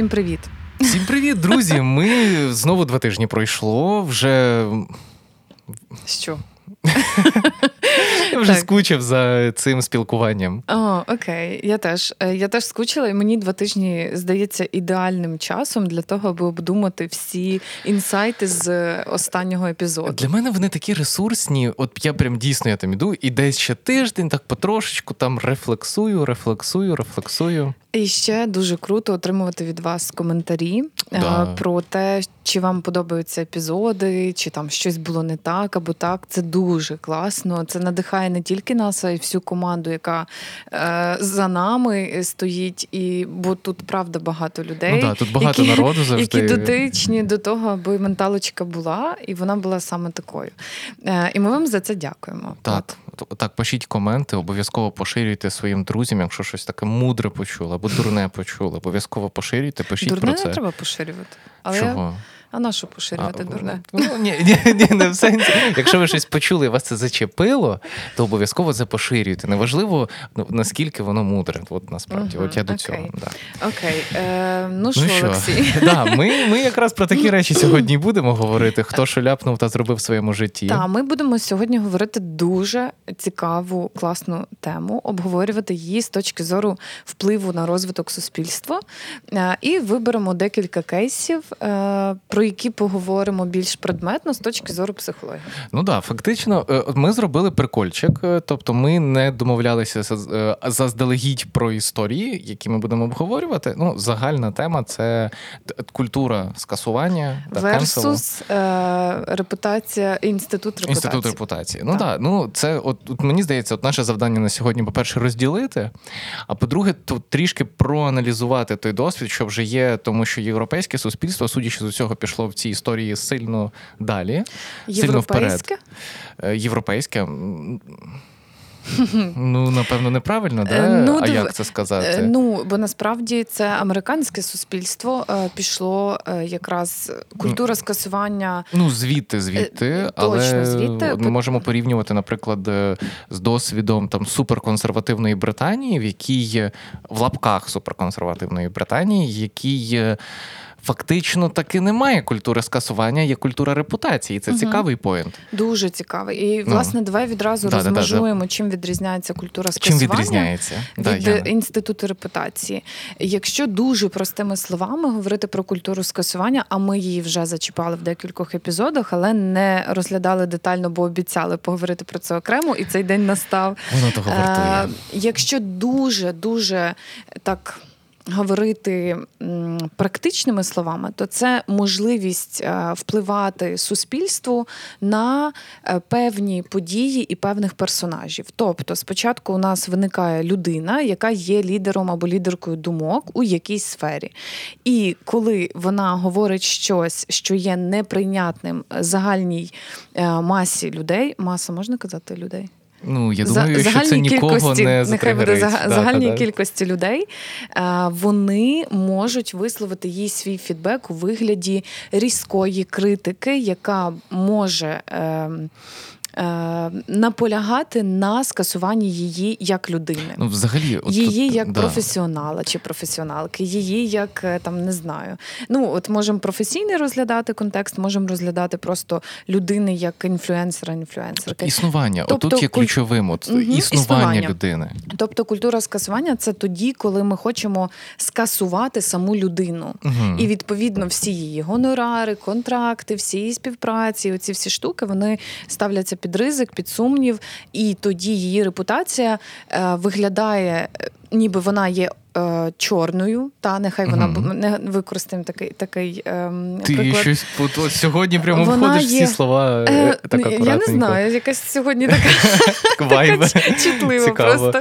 Всім привіт. Всім привіт, друзі! Ми знову два тижні пройшло. Вже Що? Я вже Так. скучив за цим спілкуванням. О, окей, я теж. Е, Я теж скучила, і мені два тижні здається ідеальним часом для того, аби обдумати всі інсайти з останнього епізоду. Для мене вони такі ресурсні. От я прям дійсно я там іду, і десь ще тиждень, так потрошечку там рефлексую, рефлексую, рефлексую. І ще дуже круто отримувати від вас коментарі е, Да. про те, чи вам подобаються епізоди, чи там щось було не так або так. Це дуже класно. Це надихає не тільки нас, а й всю команду, яка е, за нами стоїть. І бо тут правда багато людей. Ну да, тут багато які, народу завжди. Які дотичні до того, аби менталочка була, і вона була саме такою. Е, і ми вам за це дякуємо. Так, Т- так, пишіть коменти, обов'язково поширюйте своїм друзям, якщо щось таке мудре почули або дурне почули. Обов'язково поширюйте, пишіть Дурне про не треба поширювати. Але Чого? А на що поширювати А, дурне? Ну, ні, ні, ні, не в сенсі. Якщо ви щось почули і вас це зачепило, то обов'язково це поширюйте. Неважливо, ну, наскільки воно мудре. От насправді, Мгм, от я до окей. цього. Да. Окей, е, ну що, Ну що, Олексій? да, ми, ми якраз про такі речі сьогодні будемо говорити. Хто що ляпнув та зробив в своєму житті. Та ми будемо сьогодні говорити дуже цікаву, класну тему, обговорювати її з точки зору впливу на розвиток суспільства. Е, І виберемо декілька кейсів, е, про які поговоримо більш предметно з точки зору психології. Ну да, фактично, е, ми зробили прикольчик, е, тобто ми не домовлялися е, заздалегідь про історії, які ми будемо обговорювати. Ну, загальна тема це культура скасування та. Версус е, репутація, інститут репутації. Інститут репутації. Ну Так. так, ну це от, от мені здається, от наше завдання на сьогодні, по-перше, розділити. А по-друге, то трішки проаналізувати той досвід, що вже є, тому що європейське суспільство, судячи з усього, пішло в цій історії сильно далі. Сильно вперед. Європейське? Е, Ну, напевно, неправильно, да? Е, ну, а див- як це сказати? Е, Ну, бо насправді це американське суспільство пішло якраз культура скасування. Ну, звідти, звідти, але точно, звідти. ми можемо порівнювати, наприклад, з досвідом там суперконсервативної Британії, в якій в лапках суперконсервативної Британії, якій фактично таки немає культури скасування, є культура репутації. Це Мгм. цікавий поінт. Дуже цікаве. І Ну. власне давай відразу да. розмежуємо, чим відрізняється культура Чим скасування. відрізняється? Від Яна. інституту репутації, якщо дуже простими словами говорити про культуру скасування, а ми її вже зачіпали в декількох епізодах, але не розглядали детально, бо обіцяли поговорити про це окремо, і цей день настав. Воно того вартує. Е, Якщо дуже дуже так. Говорити практичними словами, то це можливість е, впливати суспільству на е, певні події і певних персонажів. Тобто, спочатку у нас виникає людина, яка є лідером або лідеркою думок у якійсь сфері. І коли вона говорить щось, що є неприйнятним загальній е, масі людей, маса можна казати людей? Ну, я За- що це нікого кількості, не нехай буде Да, загальній да, да. кількості людей, вони можуть висловити їй свій фідбек у вигляді різкої критики, яка може. е, Наполягати на скасуванні її як людини, Ну, взагалі, от її тут, як да. професіонала чи професіоналки, її як е, там не знаю. Ну от можемо професійний розглядати контекст, можемо розглядати просто людини як інфлюенсера, інфлюенсерки. Існування. Тобто Отут є куль- ключовим. От, Мгм, існування, існування. людини. Тобто культура скасування це тоді, коли ми хочемо скасувати саму людину. Угу. І відповідно всі її гонорари, контракти, всі її співпраці, оці всі штуки вони ставляться під ризик, під сумнів, і тоді її репутація е, виглядає, е, ніби вона є е, чорною, та нехай вона бу- не використаємо такий такий ем, Ти приклад. щось от, сьогодні прямо Вона входиш в є- ці слова. Е, е, так я не знаю, якась сьогодні така Так. Така чутлива просто.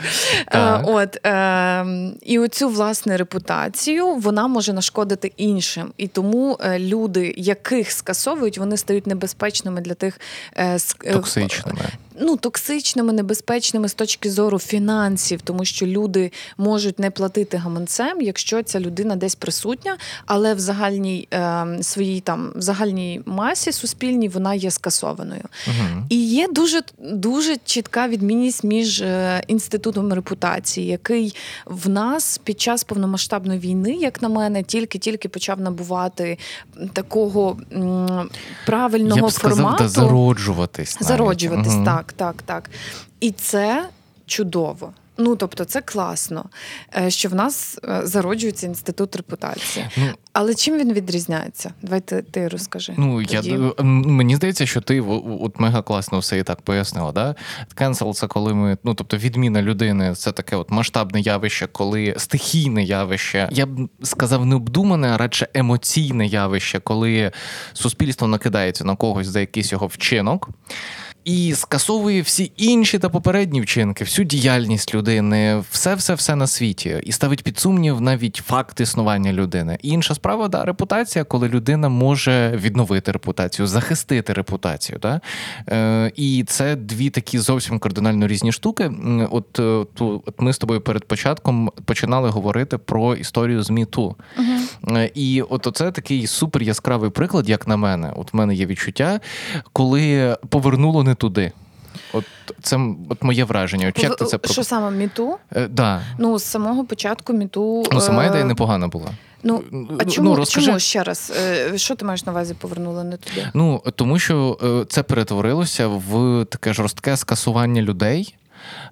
Е, От, е, і оцю власне репутацію вона може нашкодити іншим. І тому е, люди, яких скасовують, вони стають небезпечними для тих е, е, Токсичними. Ну, токсичними, небезпечними з точки зору фінансів, тому що люди можуть не платити гаманцем, якщо ця людина десь присутня, але в загальній е, своїй там в загальній масі суспільній вона є скасованою. Угу. І є дуже дуже чітка відмінність між е, інститутом репутації, який в нас під час повномасштабної війни, як на мене, тільки-тільки почав набувати такого м, правильного Я б сказав, формату. да, зароджуватись. навіть. Зароджуватись, Мгм. так, так, так. І це чудово. Ну, тобто, це класно, е, що в нас е, зароджується інститут репутації. Ну, Але чим він відрізняється? Давай ти, розкажи. Ну, я, тоді. м, мені здається, що ти от мега класно все і так пояснила. Да? Cancel – це коли ми, ну тобто відміна людини, це таке от масштабне явище, коли стихійне явище. Я б сказав, не обдумане, а радше емоційне явище, коли суспільство накидається на когось за якийсь його вчинок. І скасовує всі інші та попередні вчинки, всю діяльність людини, все, все, все на світі, і ставить під сумнів навіть факт існування людини. І інша справа, да, репутація, коли людина може відновити репутацію, захистити репутацію. Да? Е, і це дві такі зовсім кардинально різні штуки. От, е, ту- от ми з тобою перед початком починали говорити про історію з Міту. Е, І от це такий супер яскравий приклад, як на мене. От в мене є відчуття, коли повернуло не туди. От це от моє враження. От як ти це Що саме міту? Е, да. Ну, з самого початку міту. Ну, сама е, ідея непогана була. Ну, а Ну, чому, розкажи. чому ще раз? е, Що ти маєш на увазі повернули не туди? Ну тому що е, це перетворилося в таке жорстке скасування людей.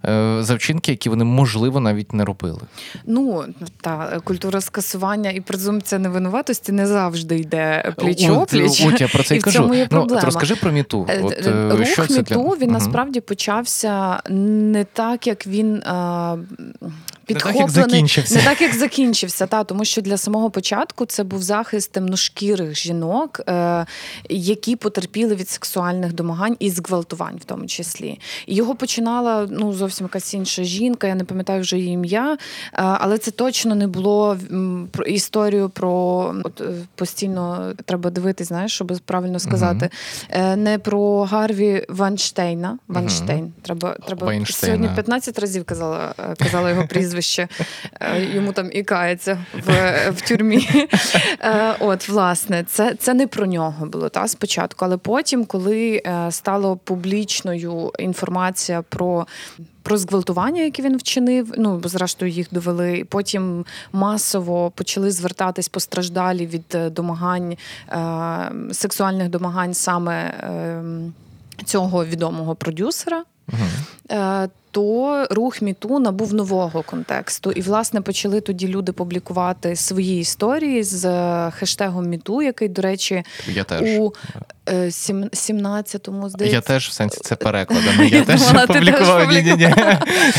Е, За вчинки, які вони можливо навіть не робили. Ну та культура скасування і презумпція невинуватості не завжди йде пліч опліч. От я про це І й в цьому є ну, от розкажи про міту. Е, От, е, Рух що це міту для... він Мгм. насправді почався не так, як він як підхоплений, закінчився. не так, як закінчився, та тому що для самого початку це був захист темношкірих жінок, е, які потерпіли від сексуальних домагань і зґвалтувань, в тому числі. І його починала ну зовсім якась інша жінка. Я не пам'ятаю вже її ім'я, е, але це точно не було про історію про от, е, постійно треба дивитись, знаєш, щоб правильно сказати. Е, Не про Гарві Ванштейна. Ванштейн. Треба, треба Вайнштейна. сьогодні 15 разів казала, казала його прізвище. Йому там і кається в, в тюрмі. От, власне, це, це не про нього було та спочатку, але потім, коли стало публічною інформація про. Про зґвалтування, які він вчинив, ну зрештою їх довели. Потім масово почали звертатись постраждалі від е, домагань, е, сексуальних домагань саме е, цього відомого продюсера. Мгм. Е, То рух міту набув нового контексту, і власне почали тоді люди публікувати свої історії з е, хештегом міту, який, до речі, Я теж. у е, 17-му, здається. Я теж в сенсі це перекладено. Я теж публікував. Ні, ні, ні.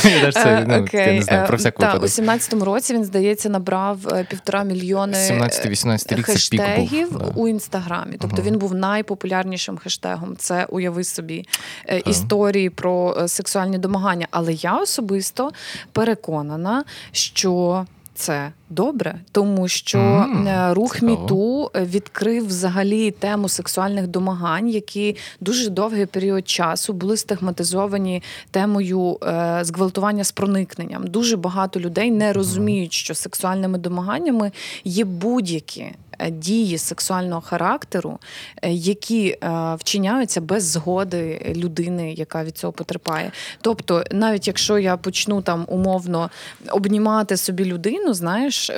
Я теж це Е, ну, я не знаю, про Е, всяк випадок. У 17-му році він, здається, набрав е, півтора мільйони 17-18 рік це пік хештегів у інстаграмі. Тобто він був найпопулярнішим хештегом. Це уяви собі е, історії про е, сексуальні домагання. Але я особисто переконана, що. Це добре, тому що е, рух міту відкрив взагалі тему сексуальних домагань, які дуже довгий період часу були стигматизовані темою е, зґвалтування з проникненням. Дуже багато людей не розуміють, що сексуальними домаганнями є будь-які. Е, Дії сексуального характеру, е, які е, вчиняються без згоди людини, яка від цього потерпає. Тобто, навіть якщо я почну там умовно обнімати собі людину, знаєш,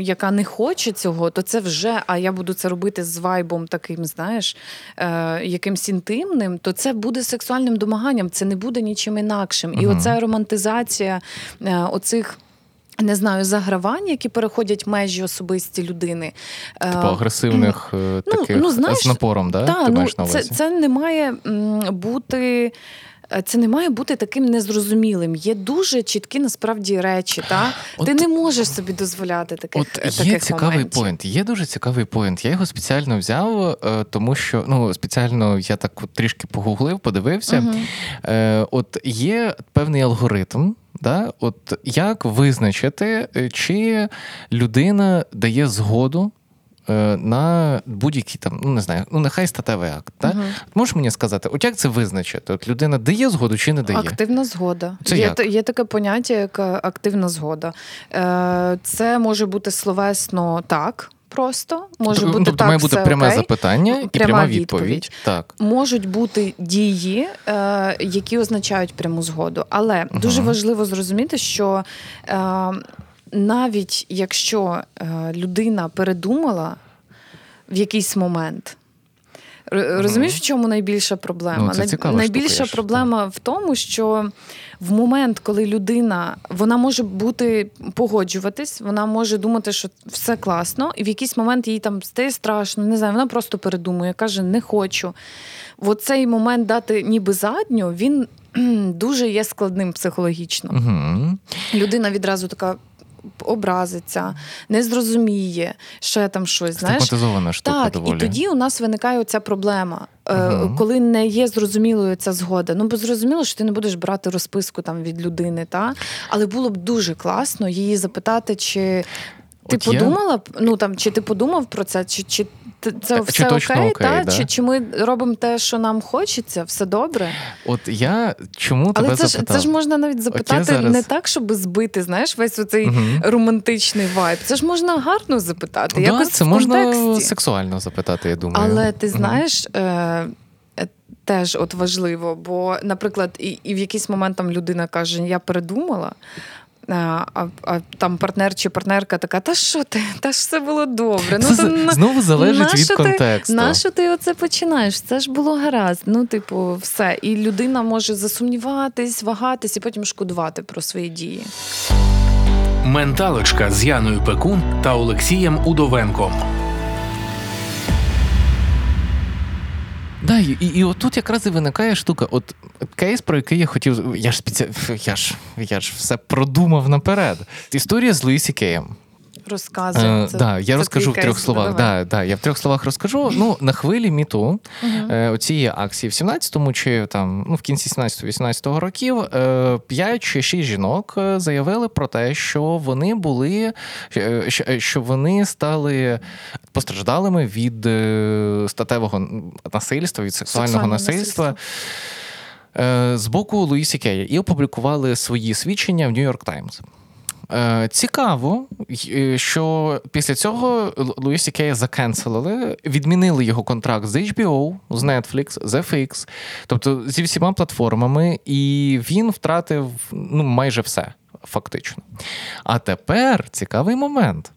яка не хоче цього, то це вже, а я буду це робити з вайбом таким, знаєш, якимсь інтимним, то це буде сексуальним домаганням, це не буде нічим інакшим. І Мгм. оця романтизація оцих. Не знаю, загравань, які переходять межі особисті людини. Е, Типу агресивних е, ну, таких ну, знаєш, з напором, да? та, Ти ну, маєш на це, увазі? це не має бути. е, це не має бути таким незрозумілим. Є дуже чіткі насправді речі. Та? От- Ти не можеш собі дозволяти таких, От таких є цікавий моментів. поінт. Є дуже цікавий поінт. Я його спеціально взяв, тому що ну спеціально я так трішки погуглив, подивився. Е, От є певний алгоритм. Да? От як визначити, е, чи людина дає згоду е, на будь-який там, ну не знаю, ну нехай статевий акт. Да? Мгм. Можеш мені сказати, от як це визначити? От людина дає згоду чи не дає? Активна згода. Це є, як? є таке поняття, як е, активна згода. Це може бути словесно так. Просто може Тобто- бути тобто так, має бути все пряме окей. запитання і Пряма пряма відповідь. відповідь. Так. Можуть бути дії, е, які означають пряму згоду. Але дуже важливо зрозуміти, що е, навіть якщо е, людина передумала в якийсь момент. Розумієш, в чому найбільша проблема? Ну, це цікава найбільша штука, проблема в тому, що в момент, коли людина вона може бути погоджуватись, вона може думати, що все класно, і в якийсь момент їй там стає страшно, не знаю, вона просто передумує, каже, не хочу. В цей момент дати ніби задню, він дуже є складним психологічно. Угу. Людина відразу така образиться, не зрозуміє, ще там щось. Знаєш, штука так, доволі. і тоді у нас виникає ця проблема, Мгм. коли не є зрозумілою ця згода. Ну, бо зрозуміло, що ти не будеш брати розписку там від людини, та? але було б дуже класно її запитати, чи ти От подумала б, ну там, чи ти подумав про це, чи, чи це Чи все точно окей, окей, та? да? Чи, чи ми робимо те, що нам хочеться, все добре. От я чому Але тебе це ж, це ж можна навіть запитати зараз- не так, щоб збити, знаєш, весь оцей Мгм. романтичний вайб. Це ж можна гарно запитати. Да, якось це в можна сексуально запитати, я думаю. Але ти знаєш, е, е, теж от важливо, бо, наприклад, і, і в якийсь момент там людина каже: Я передумала. А, а, а там партнер чи партнерка така, та що ти? Та ж все було добре. Це Ну, з- то знову залежить від ти- контексту. Нащо ти оце починаєш? Це ж було гаразд. Ну, типу, все. І людина може засумніватись, вагатись і потім шкодувати про свої дії. Менталочка з Яною Пекун та Олексієм Удовенком. Да, і, і, отут якраз і виникає штука. От кейс, про який я хотів. Я ж спеці... я ж я ж все продумав наперед. Історія з Луїсі Кеєм. Розказує. Е, Це- да, я це розкажу в трьох кейс, словах. давай. Да, да, я в трьох словах розкажу. Ну, на хвилі міту е, оцієї акції в 17-му чи там ну, в кінці 17-18 років е, 5 чи 6 жінок е, заявили про те, що вони були, е, що- вони стали постраждалими від статевого насильства, від сексуального насильства. е, З боку Луїсі Кея і опублікували свої свідчення в Нью-Йорк Таймс. Е, Цікаво, е, що після цього Лу- Луїсі Кея закенселили, відмінили його контракт з HBO, з Netflix, з FX, тобто зі всіма платформами, і він втратив ну, майже все, фактично. А тепер цікавий момент.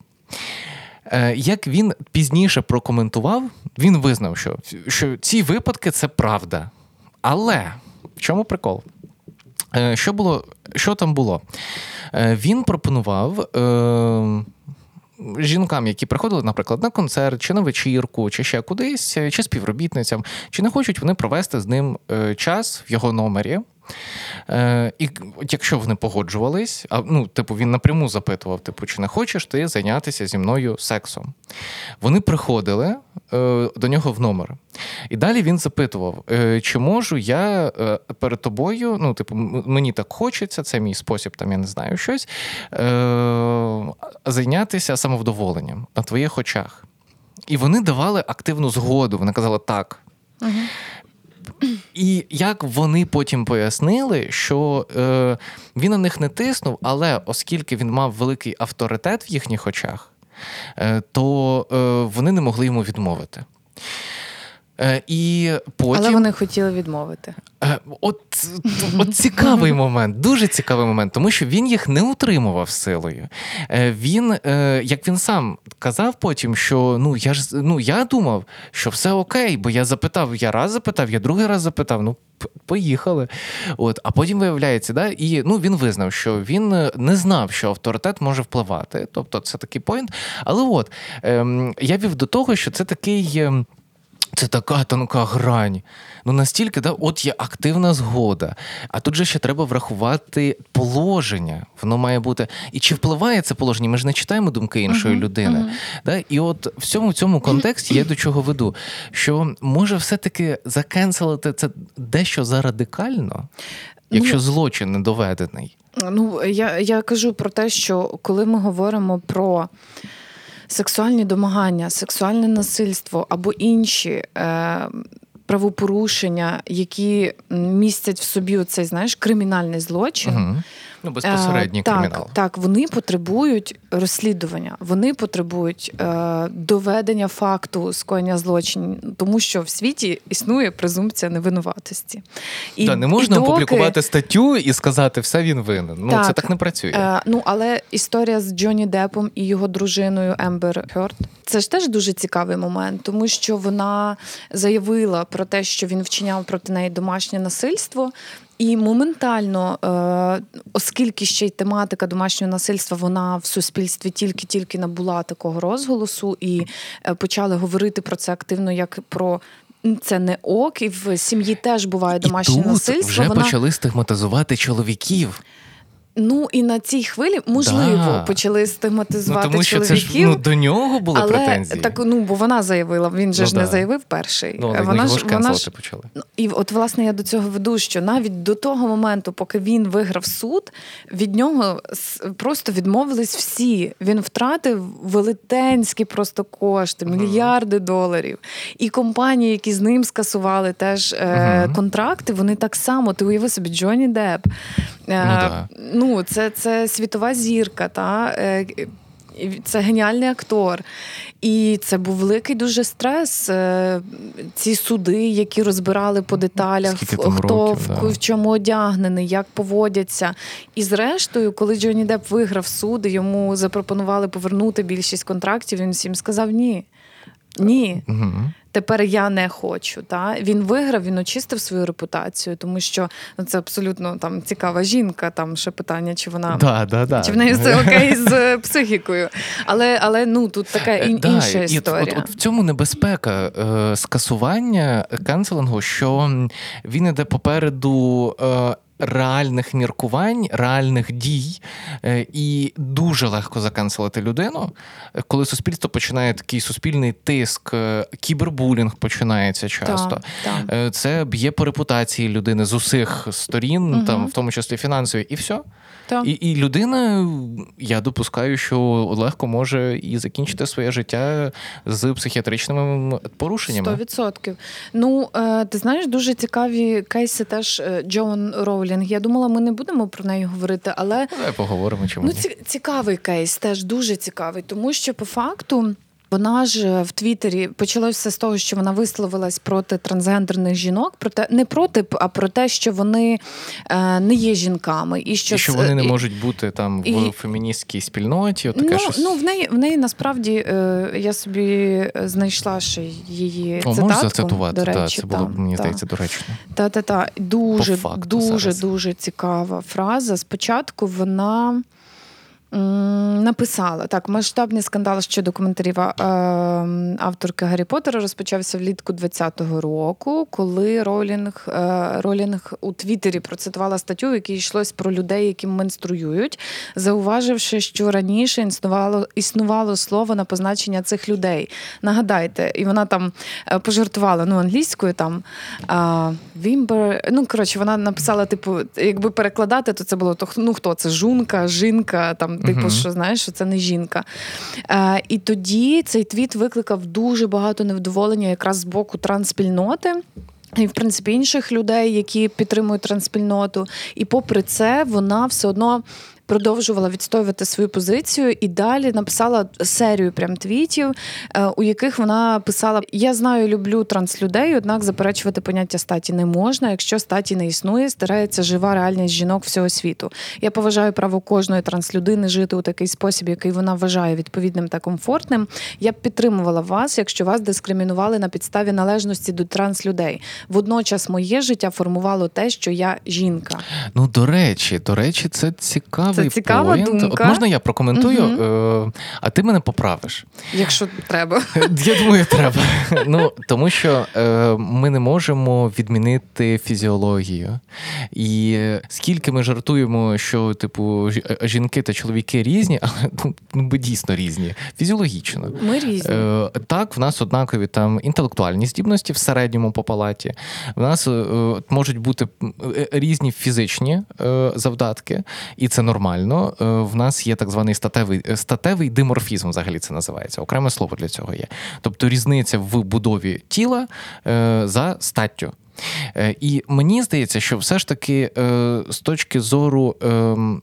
Е, Як він пізніше прокоментував, він визнав, що, що ці випадки це правда. Але в чому прикол? Е, Що було, що там було? Е, Він пропонував. Е, Жінкам, які приходили, наприклад, на концерт, чи на вечірку, чи ще кудись, чи співробітницям, чи не хочуть вони провести з ним час в його номері. Е, і якщо вони погоджувались, а ну, типу, він напряму запитував: типу, чи не хочеш ти зайнятися зі мною сексом? Вони приходили е, до нього в номер. І далі він запитував: е, чи можу я перед тобою, ну, типу, мені так хочеться, це мій спосіб, там я не знаю щось, зайнятися самовдоволенням на твоїх очах. І вони давали активну згоду. Вони казали так. Мгм. І як вони потім пояснили, що е, він на них не тиснув, але оскільки він мав великий авторитет в їхніх очах, е, то е, вони не могли йому відмовити. Е, і потім... Але вони хотіли відмовити. Е, От, от цікавий момент, дуже цікавий момент, тому що він їх не утримував силою. Е, Він, як він сам казав потім, що ну я ж ну я думав, що все окей, бо я запитав, я раз запитав, я другий раз запитав. Ну, поїхали. От, а потім виявляється, да, і ну він визнав, що він не знав, що авторитет може впливати. Тобто, це такий поінт. Але от ем, я вів до того, що це такий. ем, Це така тонка грань. Ну настільки, да, от є активна згода. А тут же ще треба врахувати положення. Воно має бути. І чи впливає це положення? Ми ж не читаємо думки іншої Мгм, людини. мгм. Да? І от в цьому в цьому контексті я до чого веду, що може все-таки закенселити це дещо зарадикально, якщо Ну, злочин не доведений. Ну, я, я кажу про те, що коли ми говоримо про сексуальні домагання, сексуальне насильство або інші е, правопорушення, які містять в собі оцей, знаєш, кримінальний злочин. Угу. Ну, безпосередній Е, так, кримінал. Так, вони потребують розслідування, вони потребують е, доведення факту скоєння злочинів, тому що в світі існує презумпція невинуватості. І, да, не можна і доки- опублікувати статтю і сказати, все він винен. Ну, Так. це так не працює. Е, ну, але історія з Джонні Депом і його дружиною Ембер Хёрд – це ж теж дуже цікавий момент, тому що вона заявила про те, що він вчиняв проти неї домашнє насильство. І моментально, е, оскільки ще й тематика домашнього насильства, вона в суспільстві тільки-тільки набула такого розголосу, і е, почали говорити про це активно як про це не ок, і в сім'ї теж буває домашнє і тут насильство. вже вона... почали стигматизувати чоловіків. Ну і на цій хвилі можливо Да. почали стигматизувати ну, тому що це ж чоловіків. ну, до нього були але претензії. так, ну бо вона заявила, він же Ну, ж не заявив перший. ну, вона його ж вона ж почали. Ну, і от власне я до цього веду, що навіть до того моменту, поки він виграв суд, від нього просто відмовились всі. Він втратив велетенські просто кошти, мільярди доларів. І компанії, які з ним скасували теж е, Мгм. контракти, вони так само. Ти уяви собі Джонні Депп. Е, да. Ну це, це світова зірка, та. Е, це геніальний актор. І це був великий дуже стрес. Е, Ці суди, які розбирали по деталях, хто років, в, да. в чому одягнений, як поводяться. І зрештою, коли Джонні Депп виграв суд, йому запропонували повернути більшість контрактів, він всім сказав ні. Ні, Угу. Тепер я не хочу. Та він виграв, він очистив свою репутацію, тому що ну, це абсолютно там цікава жінка. Там ще питання, чи вона Да, да, да. чи в неї все окей з е, психікою. Але але ну тут така Е, ін- да, інша і от- історія. От, от в цьому небезпека е, скасування канцелингу, що він іде попереду. Е, Реальних міркувань, реальних дій, е, і дуже легко заканцелити людину, коли суспільство починає такий суспільний тиск, е, кібербулінг починається часто. Е, Це б'є по репутації людини з усіх сторін, угу. там, в тому числі фінансові, і все. Так. І, і людина, я допускаю, що легко може і закінчити своє життя з психіатричними порушеннями. Сто відсотків. Ну е, ти знаєш, дуже цікаві кейси теж е, Джон Роулінг. Я думала, ми не будемо про неї говорити, але Ну, Давай поговоримо, чому ну ці, цікавий кейс, теж дуже цікавий, тому що по факту. Вона ж е, в Твіттері почалося все з того, що вона висловилась проти трансгендерних жінок, проте не проти, а про те, що вони е, не є жінками, і що, І що вони не і- можуть бути там в феміністській спільноті, от таке Ну, щось. ну в неї в неї насправді е, я собі знайшла ще її О, цитатку. зацитувати? До речі, да, це було мені та. здається, доречно. Та та та дуже факту дуже зараз. дуже цікава фраза. Спочатку вона. Написала так, масштабний скандал щодо коментарів е, авторки Гаррі Поттера розпочався влітку 20-го року, коли Ролінг, е, Ролінг у Твіттері процитувала статтю, в якій йшлось про людей, які менструюють, зауваживши, що раніше існувало існувало слово на позначення цих людей. Нагадайте, і вона там е, пожартувала ну англійською там Вімбер. Ну коротше, вона написала, типу, якби перекладати, то це було то ну хто це жунка, жінка, там, типу, Мгм. що знаєш, що це не жінка. Е, і тоді цей твіт викликав дуже багато невдоволення якраз з боку транспільноти. І, в принципі, інших людей, які підтримують транспільноту, І попри це, вона все одно продовжувала відстоювати свою позицію і далі написала серію прям твітів, е, у яких вона писала: Я знаю, люблю транслюдей, однак заперечувати поняття статі не можна. Якщо статі не існує, стирається жива реальність жінок всього світу. Я поважаю право кожної транслюдини жити у такий спосіб, який вона вважає відповідним та комфортним. Я б підтримувала вас, якщо вас дискримінували на підставі належності до транслюдей. Водночас моє життя формувало те, що я жінка. Ну, до речі, до речі, це цікавий цікавий Це цікава поінт. думка. От можна я прокоментую, е, а ти мене поправиш. Якщо треба. Я думаю, треба. Ну тому що е, ми не можемо відмінити фізіологію. І скільки ми жартуємо, що типу е, жінки та чоловіки різні, але ну, ми дійсно різні фізіологічно. Ми різні. Е, так, в нас однакові там інтелектуальні здібності в середньому по палаті. В нас можуть бути різні фізичні е, завдатки, і це нормально. Е, в нас є так званий статевий, е, статевий диморфізм, взагалі це називається. Окреме слово для цього є. Тобто різниця в будові тіла е, за статтю. І мені здається, що все ж таки з точки зору. ем,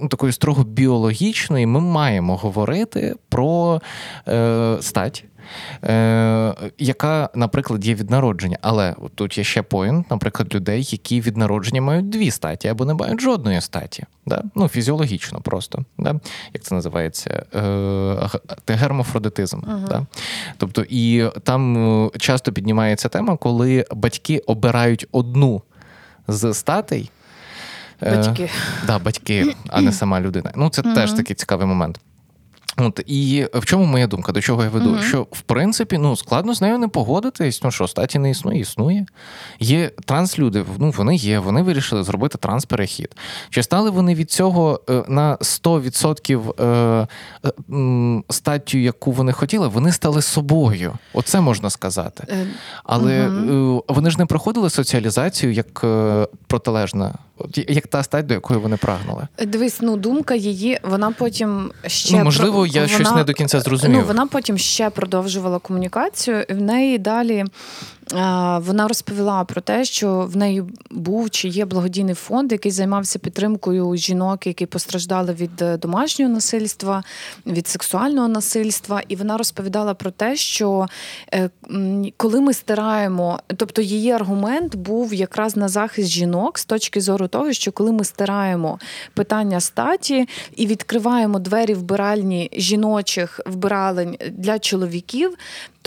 ну, Такої строго біологічної, ми маємо говорити про е, стать, е, яка, наприклад, є від народження. Але тут є ще поінт, наприклад, людей, які від народження мають дві статі або не мають жодної статі. Да? Ну, фізіологічно просто. Да? Як це називається? Е, г- гермафродитизм. Да? Тобто, і там е, часто піднімається тема, коли батьки обирають одну з статей. Е, Да, батьки, а не сама людина. Ну, це теж такий цікавий момент. От і в чому моя думка? До чого я веду? Мгм. Що в принципі ну складно з нею не погодитись. Ну що статі не існує, існує. Є транслюди, ну вони є, вони вирішили зробити трансперехід. Чи стали вони від цього е, на 100% е, е, статтю, яку вони хотіли? Вони стали собою. Оце можна сказати. Але е, вони ж не проходили соціалізацію як протилежна, от як та стать, до якої вони прагнули. Дивись, ну думка її, вона потім ще Ну, можливо, про- я щось не до кінця зрозумів. Ну, вона потім ще продовжувала комунікацію, і в неї далі вона розповіла про те, що в неї був чи є благодійний фонд, який займався підтримкою жінок, які постраждали від е, домашнього насильства, від сексуального насильства. І вона розповідала про те, що е, коли ми стираємо, тобто її аргумент був якраз на захист жінок з точки зору того, що коли ми стираємо питання статі і відкриваємо двері вбиральні жіночих вбиралень для чоловіків,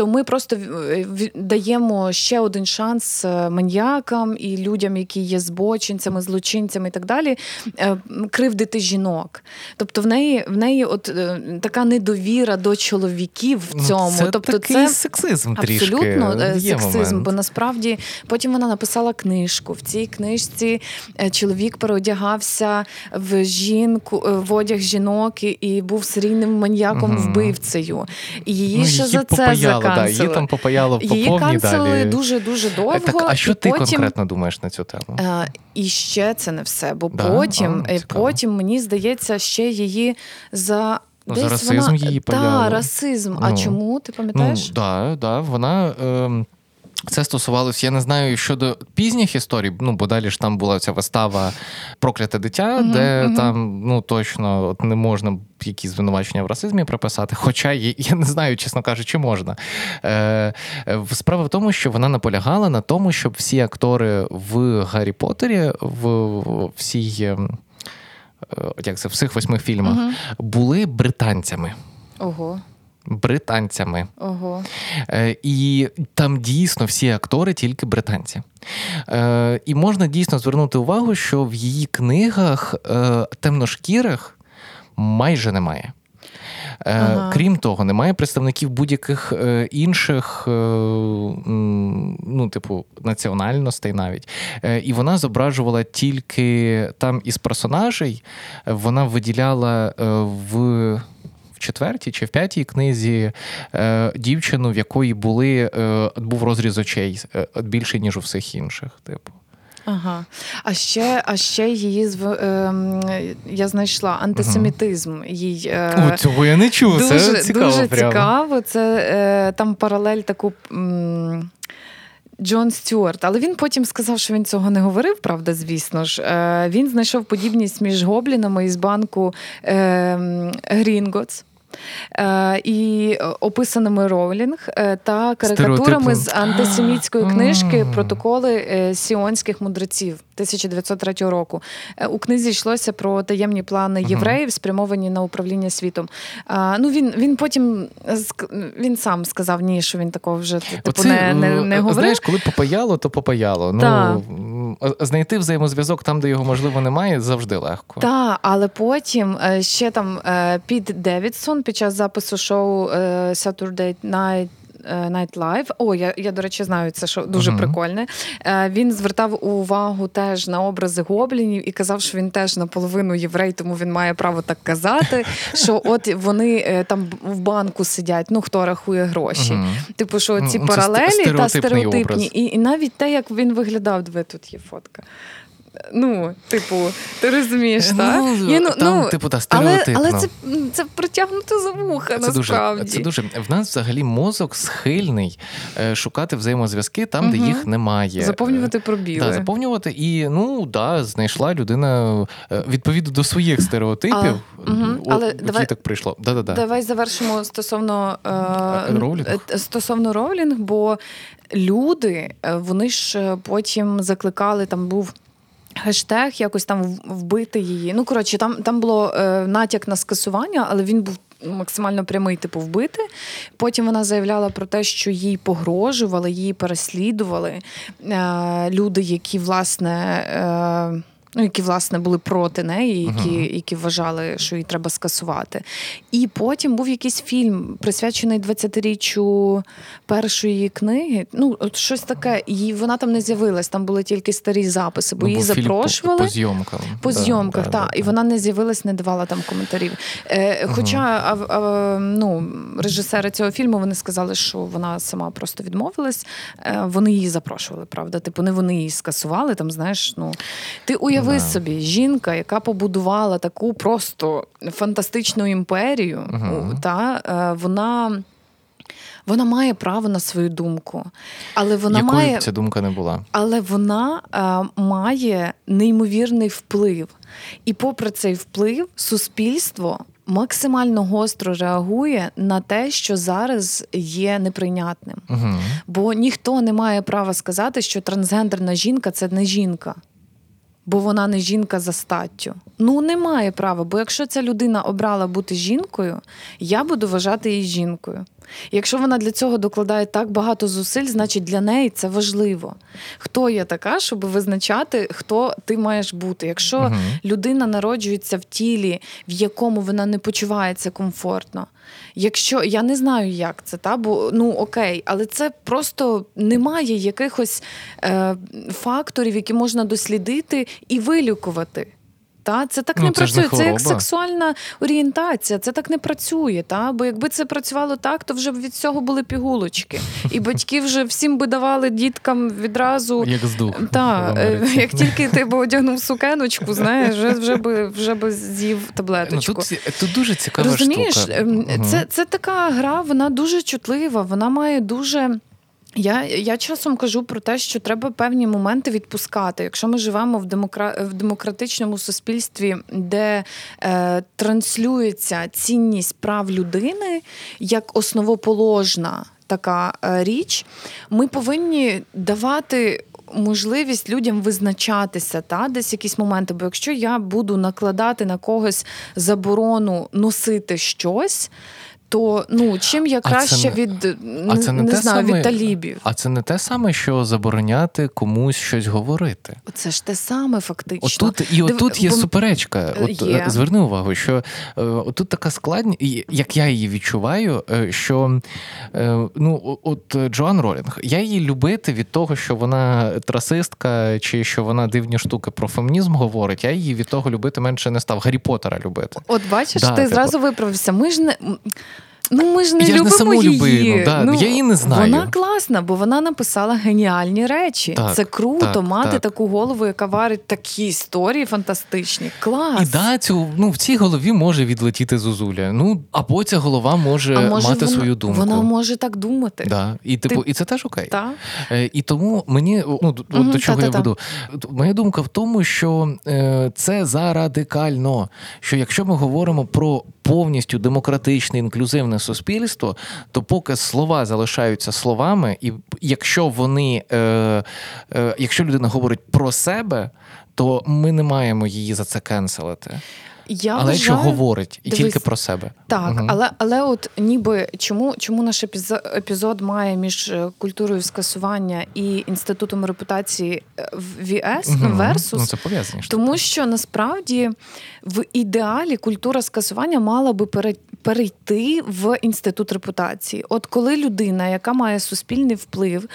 то ми просто в- даємо ще один шанс е, маньякам і людям, які є збочинцями, злочинцями і так далі, е, кривдити жінок. Тобто в неї в неї от е, така недовіра до чоловіків в Ну, цьому. це тобто такий це сексизм трішки. Абсолютно е, Є сексизм, момент. бо насправді потім вона написала книжку. В цій книжці е, чоловік переодягався в жінку, е, в одяг жінок і- був серійним маньяком вбивцею. І її Ну, ще її за це попаяло, да, її там попаяло по Її повній далі. дуже дуже довго. Е, Так, а що і ти потім... конкретно думаєш на цю тему? А, І ще це не все, бо Да? потім, А, е, потім мені здається, ще її за Ну, за расизм вона... її Так, да, расизм. А Ну, чому ти пам'ятаєш? Ну, да, да, вона. Ем... Це стосувалося, я не знаю щодо пізніх історій, ну бо далі ж там була ця вистава Прокляте дитя, Мгм, де мгм. там ну точно от не можна якісь звинувачення в расизмі приписати. Хоча я, я не знаю, чесно кажучи, можна. Е, е, справа в тому, що вона наполягала на тому, щоб всі актори в Гаррі Поттері, в, в всій. ем, е, Як це в всіх восьми фільмах Мгм. були британцями. Ого, Британцями. ого. Е, І там дійсно всі актори тільки британці. Е, І можна дійсно звернути увагу, що в її книгах е, темношкірих майже немає. Ага. Крім того, немає представників будь-яких інших, ну, типу, національностей навіть. І вона зображувала тільки там із персонажей, вона виділяла в. Четвертій чи в п'ятій книзі е, дівчину, в якої були, е, був розріз очей е, більший, ніж у всіх інших. Типу. Ага. А ще, а ще її зв... ем, я знайшла антисемітизм. Їй, е, О, цього я не чув. дуже, це цікаво. дуже прямо. цікаво. Це е, там паралель таку. М- Джон Стюарт, але він потім сказав, що він цього не говорив, правда, звісно ж. Е, він знайшов подібність між гоблінами із банку е, Грінготс. е, і описаними Роулінг е, та карикатурами з антисемітської книжки Протоколи е, сіонських мудреців 1903 року. Е, У книзі йшлося про таємні плани євреїв, спрямовані на управління світом. Ну він, він потім він сам сказав ні, що він такого вже типу Оце, не, не, не е, говорив. Знаєш, коли попаяло, то попаяло. Так. Ну, знайти взаємозв'язок там, де його можливо немає, завжди легко. Так, але потім е, ще там е, Піт Девідсон під час запису шоу е, Saturday Night е, Night Live. О, я, я до речі, знаю це що дуже Мгм. прикольне. Е, Він звертав увагу теж на образи гоблінів і казав, що він теж наполовину єврей, тому він має право так казати. Що от вони там в банку сидять, ну хто рахує гроші. Мгм. Типу, що ці Ну, паралелі та стереотипні, образ. і, і навіть те, як він виглядав, диви, тут є фотка. Ну, типу, ти розумієш, Ну, так? Є, ну, там, ну, типу, та, але, стереотипно. але це, це притягнуто за вуха, Це дуже, насправді. це дуже в нас взагалі мозок схильний е, шукати взаємозв'язки там, де їх немає. Заповнювати Е, пробіли. Да, заповнювати і ну да, знайшла людина е, відповідно до своїх стереотипів. А, мгм, О, але давай- так прийшло. Да-да-да. Давай завершимо стосовно Е, Роулінг? е, стосовно Роулінг, бо люди, вони ж потім закликали, там був. Хештег якось там вбити її. Ну коротше, там там було е, натяк на скасування, але він був максимально прямий, типу, вбити. Потім вона заявляла про те, що їй погрожували, її переслідували е, люди, які власне. Е, Ну, які власне були проти неї, які, Мгм. які вважали, що її треба скасувати. І потім був якийсь фільм, присвячений 20-річчю першої книги. Ну, от щось таке. І вона там не з'явилась, там були тільки старі записи, бо Ну, її запрошували. по, по зйомкам. По Да, зйомках, да, так. да, І да. вона не з'явилась, не давала там коментарів. Е, Хоча а, а, ну, режисери цього фільму вони сказали, що вона сама просто відмовилась. Е, Вони її запрошували, правда. Типу, не вони її скасували. Там, знаєш, ну ти уяви Да. собі, жінка, яка побудувала таку просто фантастичну імперію, Мгм. та е, вона. Вона має право на свою думку, але вона Якою має ця думка не була. але вона е, має неймовірний вплив. І попри цей вплив, суспільство максимально гостро реагує на те, що зараз є неприйнятним. Угу. Бо ніхто не має права сказати, що трансгендерна жінка це не жінка. Бо вона не жінка за статтю. Ну немає права. Бо якщо ця людина обрала бути жінкою, я буду вважати її жінкою. Якщо вона для цього докладає так багато зусиль, значить для неї це важливо. Хто я така, щоб визначати, хто ти маєш бути? Якщо Мгм. людина народжується в тілі, в якому вона не почувається комфортно. Якщо я не знаю, як це, та бо ну окей, але це просто немає якихось е, факторів, які можна дослідити і вилікувати. Та це так Ну, не це ж не працює. Це, як сексуальна орієнтація. Це так не працює. Та бо якби це працювало так, то вже б від цього були пігулочки, і батьки вже всім би давали діткам відразу. Як здух. Так, в як тільки ти б одягнув сукеночку, знаєш, вже, вже би вже би з'їв Ну, таблеточку. тут, тут дуже цікава Розумієш, штука. ем, це, це така гра, вона дуже чутлива, вона має дуже. Я, я часом кажу про те, що треба певні моменти відпускати. Якщо ми живемо в, демокра... в демократичному суспільстві, де е, транслюється цінність прав людини як основоположна така е, річ, ми повинні давати. Можливість людям визначатися та десь якісь моменти. Бо якщо я буду накладати на когось заборону носити щось, то ну чим я А це краще не- від а це не не те знаю саме- від талібів. А це не те саме, що забороняти комусь щось говорити. Це ж те саме фактично. Отут і Див- отут є бо- суперечка. От Є. е, зверни увагу, що е, отут така складність, як я її відчуваю, е, що е, ну от е, Джоан Ролінг, я її любити від того, що вона трасистка, чи що вона дивні штуки про фемінізм говорить. Я її від того любити менше не став. Гаррі Поттера любити. От бачиш, Да, ти типу. зразу виправився. Ми ж не. Ну ми ж не Я ж не любимо саму її. любину, да, ну, я її не знаю. Вона класна, бо вона написала геніальні речі. Так, Це круто так, мати так. таку голову, яка варить такі історії фантастичні. Клас. І да, цю, ну, в цій голові може відлетіти зозуля. Ну, або ця голова може, а може мати вона, свою думку. Вона може так думати. Да. І, типу, і це теж окей. Так? Е, І тому мені ну, д- Мгм, от до чого я та-та-та. веду. Моя думка в тому, що е, це зарадикально. Що якщо ми говоримо про повністю демократичне інклюзивне суспільство, то поки слова залишаються словами, і якщо вони, е, е, якщо людина говорить про себе, то ми не маємо її за це кенселити. Я Але вважаю, говорить і дивись, тільки про себе, Так, Мгм. але, але от ніби чому, чому наш епізод, має між е, культурою скасування і інститутом репутації VS Мгм. Versus? ну, це пов'язані. Тому що насправді в ідеалі культура скасування мала би перейти в інститут репутації. От коли людина, яка має суспільний вплив,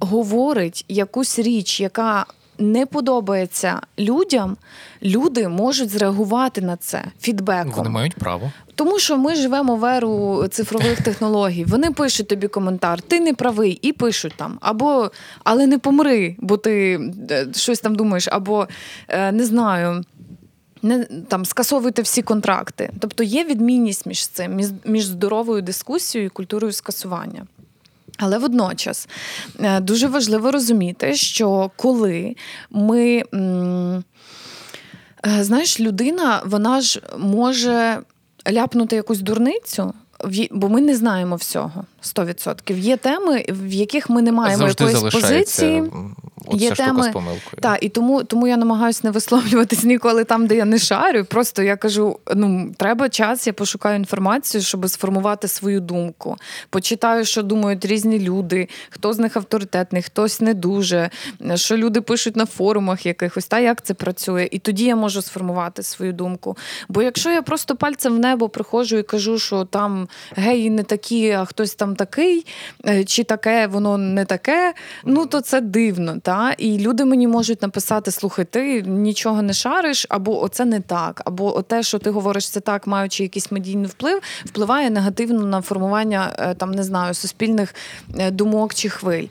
говорить якусь річ, яка не подобається людям, люди можуть зреагувати на це фідбеком. Вони мають право. Тому що ми живемо в еру цифрових технологій. Вони пишуть тобі коментар, ти не правий, і пишуть там. Або але не помри, бо ти е, щось там думаєш, або е, не знаю. Не там скасовуйте всі контракти. Тобто є відмінність між цим, між, між здоровою дискусією і культурою скасування. Але водночас е, дуже важливо розуміти, що коли ми. е, Знаєш, людина, вона ж може ляпнути якусь дурницю, бо ми не знаємо всього 100%. Є теми, в яких ми не маємо Завжди якоїсь позиції. От Є ця штука з помилкою. Так, і тому, тому я намагаюся не висловлюватись ніколи там, де я не шарю. Просто я кажу: ну треба час, я пошукаю інформацію, щоб сформувати свою думку. Почитаю, що думають різні люди, хто з них авторитетний, хтось не дуже, що люди пишуть на форумах якихось, та як це працює. І тоді я можу сформувати свою думку. Бо якщо я просто пальцем в небо приходжу і кажу, що там геї не такі, а хтось там такий, е, чи таке, воно не таке, ну то це дивно. Та? І люди мені можуть написати: слухай, ти нічого не шариш, або оце не так, або те, що ти говориш, це так, маючи якийсь медійний вплив, впливає негативно на формування е, там не знаю суспільних е, думок чи хвиль.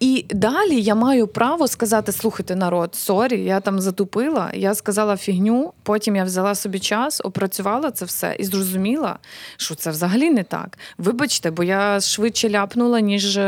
І далі я маю право сказати: слухайте, народ, sorry, я там затупила, я сказала фігню. Потім я взяла собі час, опрацювала це все і зрозуміла, що це взагалі не так. Вибачте, бо я швидше ляпнула, ніж.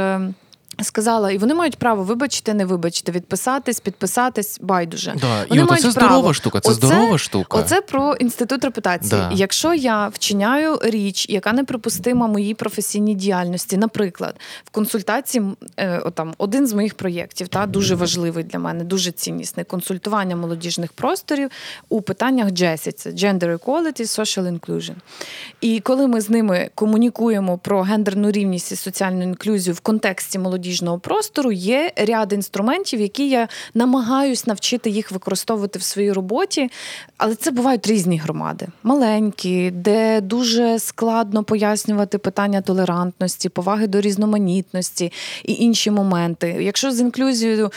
Сказала, і вони мають право вибачити, не вибачити, відписатись, підписатись, байдуже. Да. І Вони от мають це здорова право. штука, це Оце- здорова штука. Оце про інститут репутації. Да. Якщо я вчиняю річ, яка неприпустима моїй професійній діяльності, наприклад, в консультації, е, отам один з моїх проєктів, та дуже важливий для мене, дуже ціннісний консультування молодіжних просторів у питаннях JESI, це Gender Equality, Social Inclusion. І коли ми з ними комунікуємо про гендерну рівність і соціальну інклюзію в контексті молодіжного простору, є ряд інструментів, які я намагаюсь навчити їх використовувати в своїй роботі. Але це бувають різні громади, маленькі, де дуже складно пояснювати питання толерантності, поваги до різноманітності і інші моменти. Якщо з інклюзією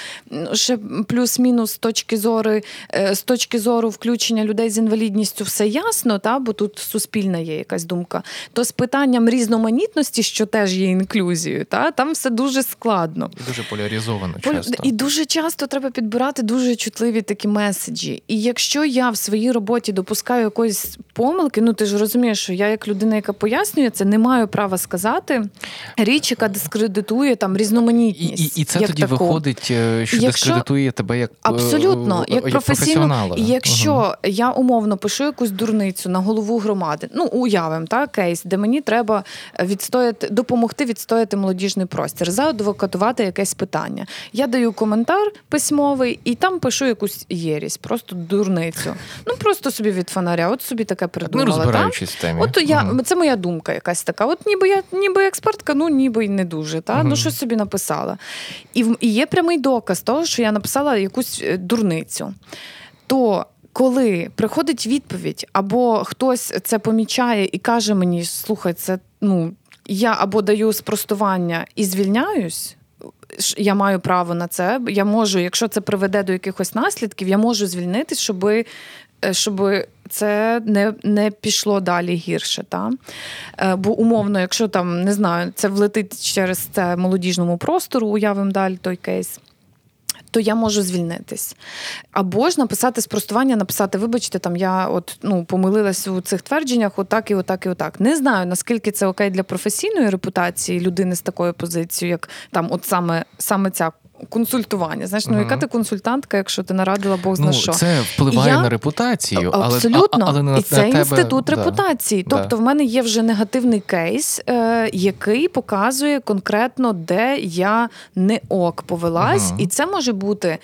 ще плюс-мінус з точки зору, е, з точки зору включення людей з інвалідністю все ясно, та бо тут суспільна є якась думка, то з питанням різноманітності, що теж є інклюзією, та там все дуже складно. І дуже поляризовано часто. І дуже часто треба підбирати дуже чутливі такі меседжі. І якщо я в своїй роботі допускаю якоїсь помилки, ну ти ж розумієш, що я, як людина, яка пояснює це, не маю права сказати річ, яка дискредитує там різноманітність. і, і це як тоді таку. виходить, е, що Якщо- дискредитує тебе як, е, Абсолютно, е, як професійно. професіонала. І якщо я умовно пишу якусь дурницю на голову громади, ну уявим та кейс, де мені треба відстояти, допомогти відстояти молодіжний простір, заадвокатувати якесь питання. Я даю коментар письмовий і там пишу якусь єрість, просто дурницю. Ну просто собі від фонаря, от собі таке не придумала. та? в темі. От я Мгм. це моя думка якась така. От ніби я ніби експертка, ну ніби й не дуже. Та Мгм. ну що собі написала. І, в- і є прямий доказ того, що я написала якусь е, дурницю. То коли приходить відповідь, або хтось це помічає і каже мені: слухай, це ну я або даю спростування і звільняюсь. Я маю право на це. Я можу, якщо це приведе до якихось наслідків, я можу звільнитись, щоб щоб це не не пішло далі гірше. Та? Е, Бо умовно, якщо там не знаю, це влетить через це молодіжному простору, уявимо далі той кейс. То я можу звільнитись. Або ж написати спростування, написати, вибачте, там я от ну помилилась у цих твердженнях, отак і отак, і отак. Не знаю, наскільки це окей для професійної репутації людини з такою позицією, як там, от саме саме ця консультування. Знаєш, ну яка ти консультантка, якщо ти нарадила Бог зна ну, що? Це впливає Я- на репутацію, але Абсолютно, а- але на і це на тебе, інститут да. репутації. Да. Тобто, в мене є вже негативний кейс, е, який показує конкретно, де я не ок повелась, угу. і це може бути.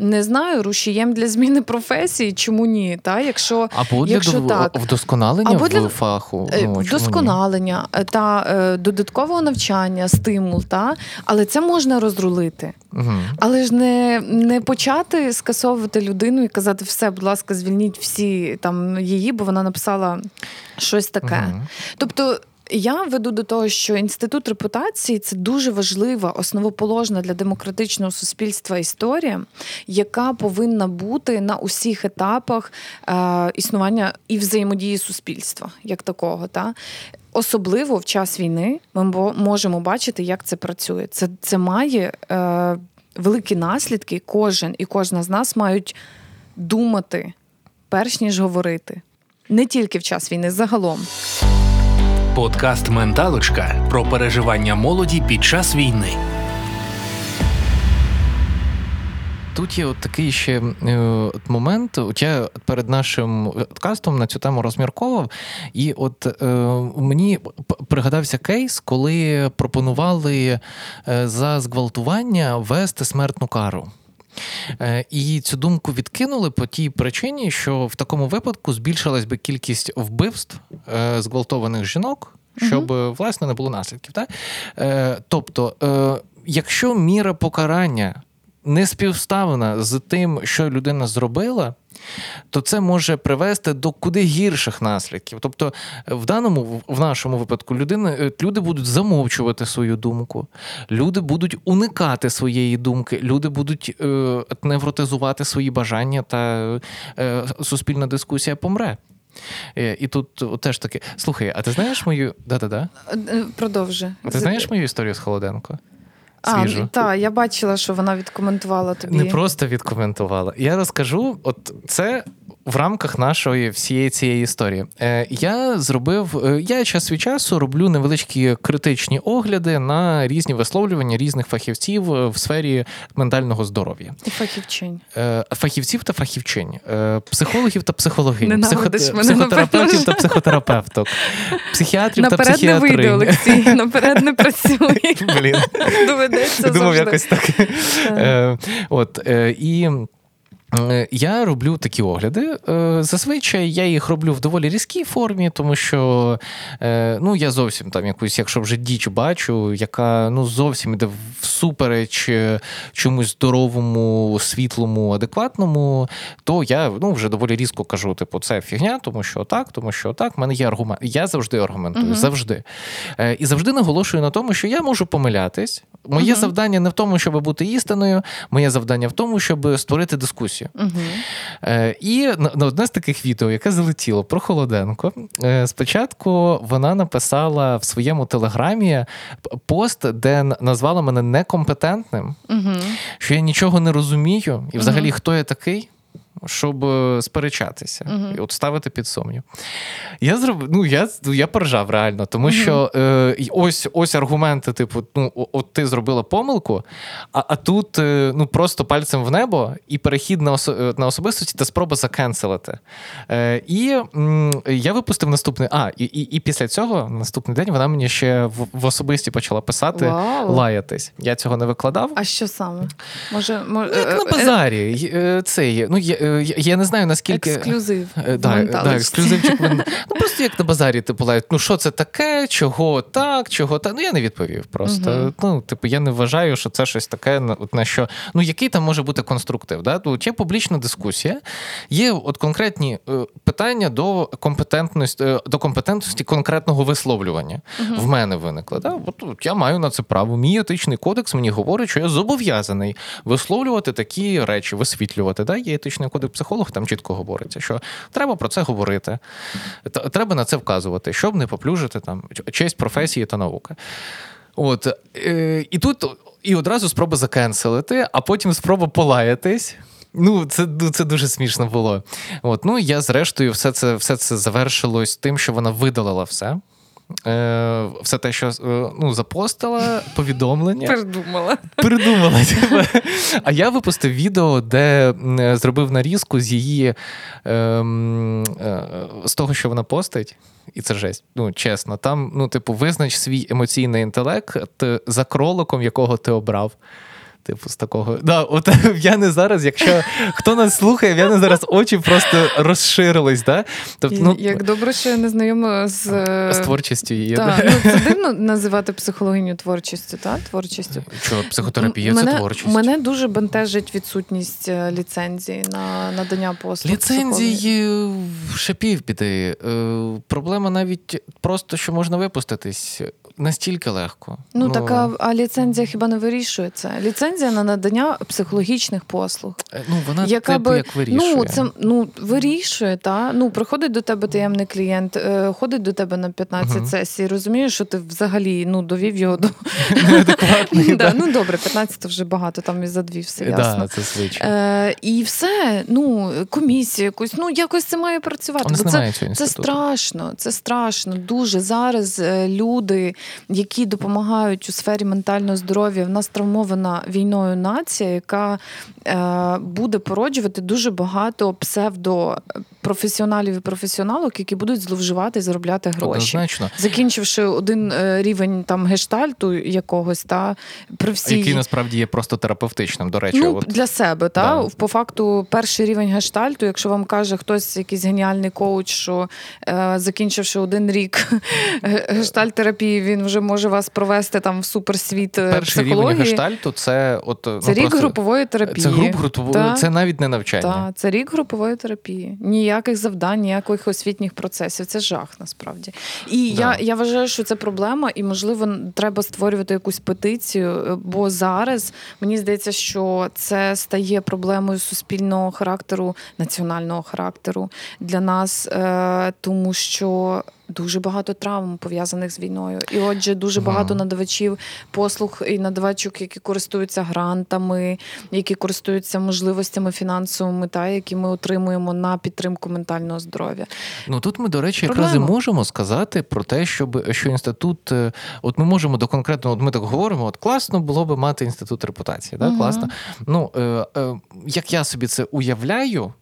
Не знаю, рушієм для зміни професії, чому ні? Та? Якщо Або для Якщо дов- так. вдосконалення Або в фаху. Е, Ну, чому ні? вдосконалення е, та е, додаткового навчання, стимул, та? але це можна розрулити. Мгм. Але ж не, не почати скасовувати людину і казати, все, будь ласка, звільніть всі там її, бо вона написала щось таке. Мгм. Тобто. Я веду до того, що інститут репутації це дуже важлива, основоположна для демократичного суспільства історія, яка повинна бути на усіх етапах е, існування і взаємодії суспільства, як такого. Та? Особливо в час війни ми можемо бачити, як це працює. Це, це має е, великі наслідки. Кожен і кожна з нас мають думати, перш ніж говорити. Не тільки в час війни, загалом. Подкаст Менталочка про переживання молоді під час війни. Тут є от такий ще е, от момент. От я перед нашим подкастом на цю тему розмірковував, і от е, мені пригадався кейс, коли пропонували е, за зґвалтування ввести смертну кару. Е, І цю думку відкинули по тій причині, що в такому випадку збільшилась би кількість вбивств е, зґвалтованих жінок, щоб угу. власне не було наслідків. Так? Тобто, якщо міра покарання не співставна з тим, що людина зробила, то це може привести до куди гірших наслідків. Тобто, е, в даному в нашому випадку людини, е, люди будуть замовчувати свою думку, люди будуть уникати своєї думки, люди будуть е, невротизувати свої бажання, та е, суспільна дискусія помре. Е, І тут теж таки. Слухай, а ти знаєш мою. Да-да-да. Продовжи. А ти знаєш мою історію з Холоденко? А, так, я бачила, що вона відкоментувала тобі. Не просто відкоментувала. Я розкажу, от це в рамках нашої всієї цієї історії. Е, я зробив, е, я час від часу роблю невеличкі критичні огляди на різні висловлювання різних фахівців е, в сфері ментального здоров'я. І фахівчинь. Фахівців та фахівчинь, психологів та психологинь, психо- психотерапевтів та психотерапевток, психіатрів та Наперед не вийде. Олексій. Наперед не працює. Блін. Доведеться думав, завжди. якось так. От, і. Е, Я роблю такі огляди. Е, Зазвичай я їх роблю в доволі різкій формі, тому що е, ну, я зовсім там якусь, якщо вже діч бачу, яка ну, зовсім іде всупереч чомусь здоровому, світлому, адекватному, то я ну, вже доволі різко кажу: типу, це фігня, тому що так, тому що так. В мене є аргумент. Я завжди аргументую, Мгм. завжди. І завжди наголошую на тому, що я можу помилятись. Моє Мгм. завдання не в тому, щоб бути істиною, моє завдання в тому, щоб створити дискусію. Мгм. Е, і на, одне з таких відео, яке залетіло про Холоденко, е, спочатку вона написала в своєму телеграмі пост, де назвала мене некомпетентним, що я нічого не розумію, і взагалі хто я такий. Щоб е, сперечатися Мгм. і от ставити під сумнів. Я зробив, ну я, я поржав реально, тому що е, ось ось аргументи, типу, ну, от ти зробила помилку, а, а тут е, ну, просто пальцем в небо і перехід на, осо- е, на особистості та спроба закенселити. Е, і м, я випустив наступний. А, і, і, і після цього, наступний день, вона мені ще в, в особисті почала писати, Вау. лаятись. Я цього не викладав. А що саме? Може, може Ну, Як на базарі. Е, Це є. Ну, я, е, я, не знаю, наскільки. ексклюзив. Е, Да, да, ексклюзивчик. Ну просто як на базарі, типу, лають, ну що це таке, чого так, чого так. Ну я не відповів просто. Мгм. Ну, типу, я не вважаю, що це щось таке, на, от на що. Ну, який там може бути конструктив? Да? Тут є публічна дискусія, є от конкретні е, питання до компетентності, е, до компетентності конкретного висловлювання. В мене виникли. Да? От, от я маю на це право. Мій етичний кодекс мені говорить, що я зобов'язаний висловлювати такі речі, висвітлювати. Да? Є етичний кодекс приходить психолог, там чітко говориться, що треба про це говорити, треба на це вказувати, щоб не поплюжити там честь професії та науки. От е, і тут і одразу спроба закенселити, а потім спроба полаятись. Ну, це, ну, це дуже смішно було. От, ну, я, зрештою, все це, все це завершилось тим, що вона видалила все. Е, все те, що е, ну, запостила, повідомлення. Передумала. Придумала. типу. А я випустив відео, де е, зробив нарізку з її е, з того, що вона постить. І це жесть. Ну, чесно, там, ну, типу, визнач свій емоційний інтелект за кроликом, якого ти обрав. Типу, з такого. Да, от я не зараз, якщо хто нас слухає, я не зараз очі просто розширились. Да? Тобто, ну, Як добре, що я не знайома з, з творчістю її. Та, да. ну, це дивно називати психологиню творчістю, та? творчістю. Що, психотерапія мене, це творчість. Мене дуже бентежить відсутність е, ліцензії на надання послуг. Ліцензії ще півбіди. Е, Проблема навіть просто, що можна випуститись настільки легко. Ну, так, а, а ліцензія хіба не вирішує це? Ліцензія на надання психологічних послуг. е, ну, вона яка типу, би, як вирішує. Ну, це ну, вирішує, та? Ну, приходить до тебе таємний клієнт, е, ходить до тебе на 15 Мгм. сесій, розумієш, що ти взагалі ну, довів його до. Да, ну, добре, 15 вже багато, там і за дві все ясно. Да, це. Е, і все, ну, комісію якусь, ну якось це має працювати. Бо це, це страшно, це страшно. Дуже зараз е, люди, які допомагають у сфері ментального здоров'я, в нас травмована війною нація, яка е, буде породжувати дуже багато псевдопрофесіоналів і професіоналок, які будуть зловживати і заробляти гроші. Однозначно. Закінчивши один е, рівень там гештальту якогось, та при всій Який насправді є просто терапевтичним. До речі, Ну, от, для себе, та Да. по факту, перший рівень гештальту, якщо вам каже хтось, якийсь геніальний коуч, що е, закінчивши один рік ге- гештальт-терапії, він вже може вас провести там в суперсвіт е, перший рівень гештальту це от Це ну, рік просто- групової терапії. Це груп групової, Та. це навіть не навчання. Так, це рік групової терапії. Ніяких завдань, ніяких освітніх процесів. Це жах насправді. І Да. я, я вважаю, що це проблема, і можливо треба створювати якусь петицію. е, Бо зараз мені здається, що це стає проблемою суспільного характеру, національного характеру для нас, е, тому що. Дуже багато травм пов'язаних з війною, і отже, дуже багато надавачів послуг і надавачок, які користуються грантами, які користуються можливостями фінансовими, та які ми отримуємо на підтримку ментального здоров'я. Ну тут ми, до речі, якраз і можемо сказати про те, щоб що інститут, е, от ми можемо до конкретного, от ми так говоримо, от класно було би мати інститут репутації. Да? Мгм. Класно. Ну е, е, як я собі це уявляю.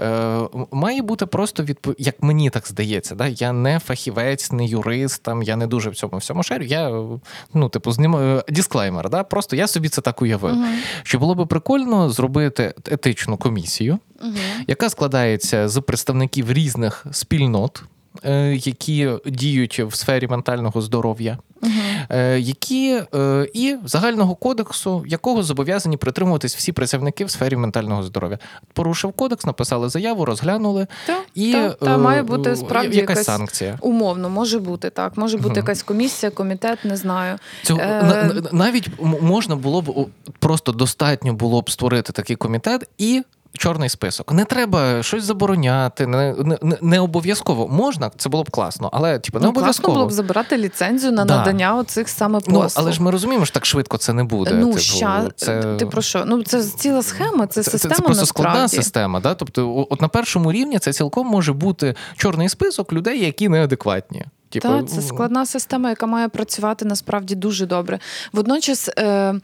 Е, має бути просто відпов... як мені так здається, да? я не фахівець, не юрист, там, я не дуже в цьому всьому шарю. Я е, ну, типу, знімаю дисклеймер, да? просто я собі це так уявив. Мгм. Що було би прикольно зробити етичну комісію, Мгм. яка складається з представників різних спільнот, е, які діють в сфері ментального здоров'я, е, які е, і загального кодексу, якого зобов'язані притримуватись всі працівники в сфері ментального здоров'я. Порушив кодекс, написали заяву, розглянули, Та, і та, та е, має бути е, справді якась якась санкція. умовно, може бути так. Може бути Мгм. якась комісія, комітет, не знаю. Цього Е, на- на- навіть можна було б просто достатньо було б створити такий комітет і. Чорний список. Не треба щось забороняти, не, не, не- обов'язково. Можна, це було б класно, але типу, не Ну, класно було б забирати ліцензію на Да. надання оцих саме Ну, але ж ми розуміємо, що так швидко це не буде. Ну, типу, ща... це... ти про що? Ну, це ціла схема, це, Це, це, система це просто складна насправді. система. Да? Тобто, от на першому рівні це цілком може бути чорний список людей, які неадекватні. Типу, Так, це складна система, яка має працювати насправді дуже добре. Водночас е,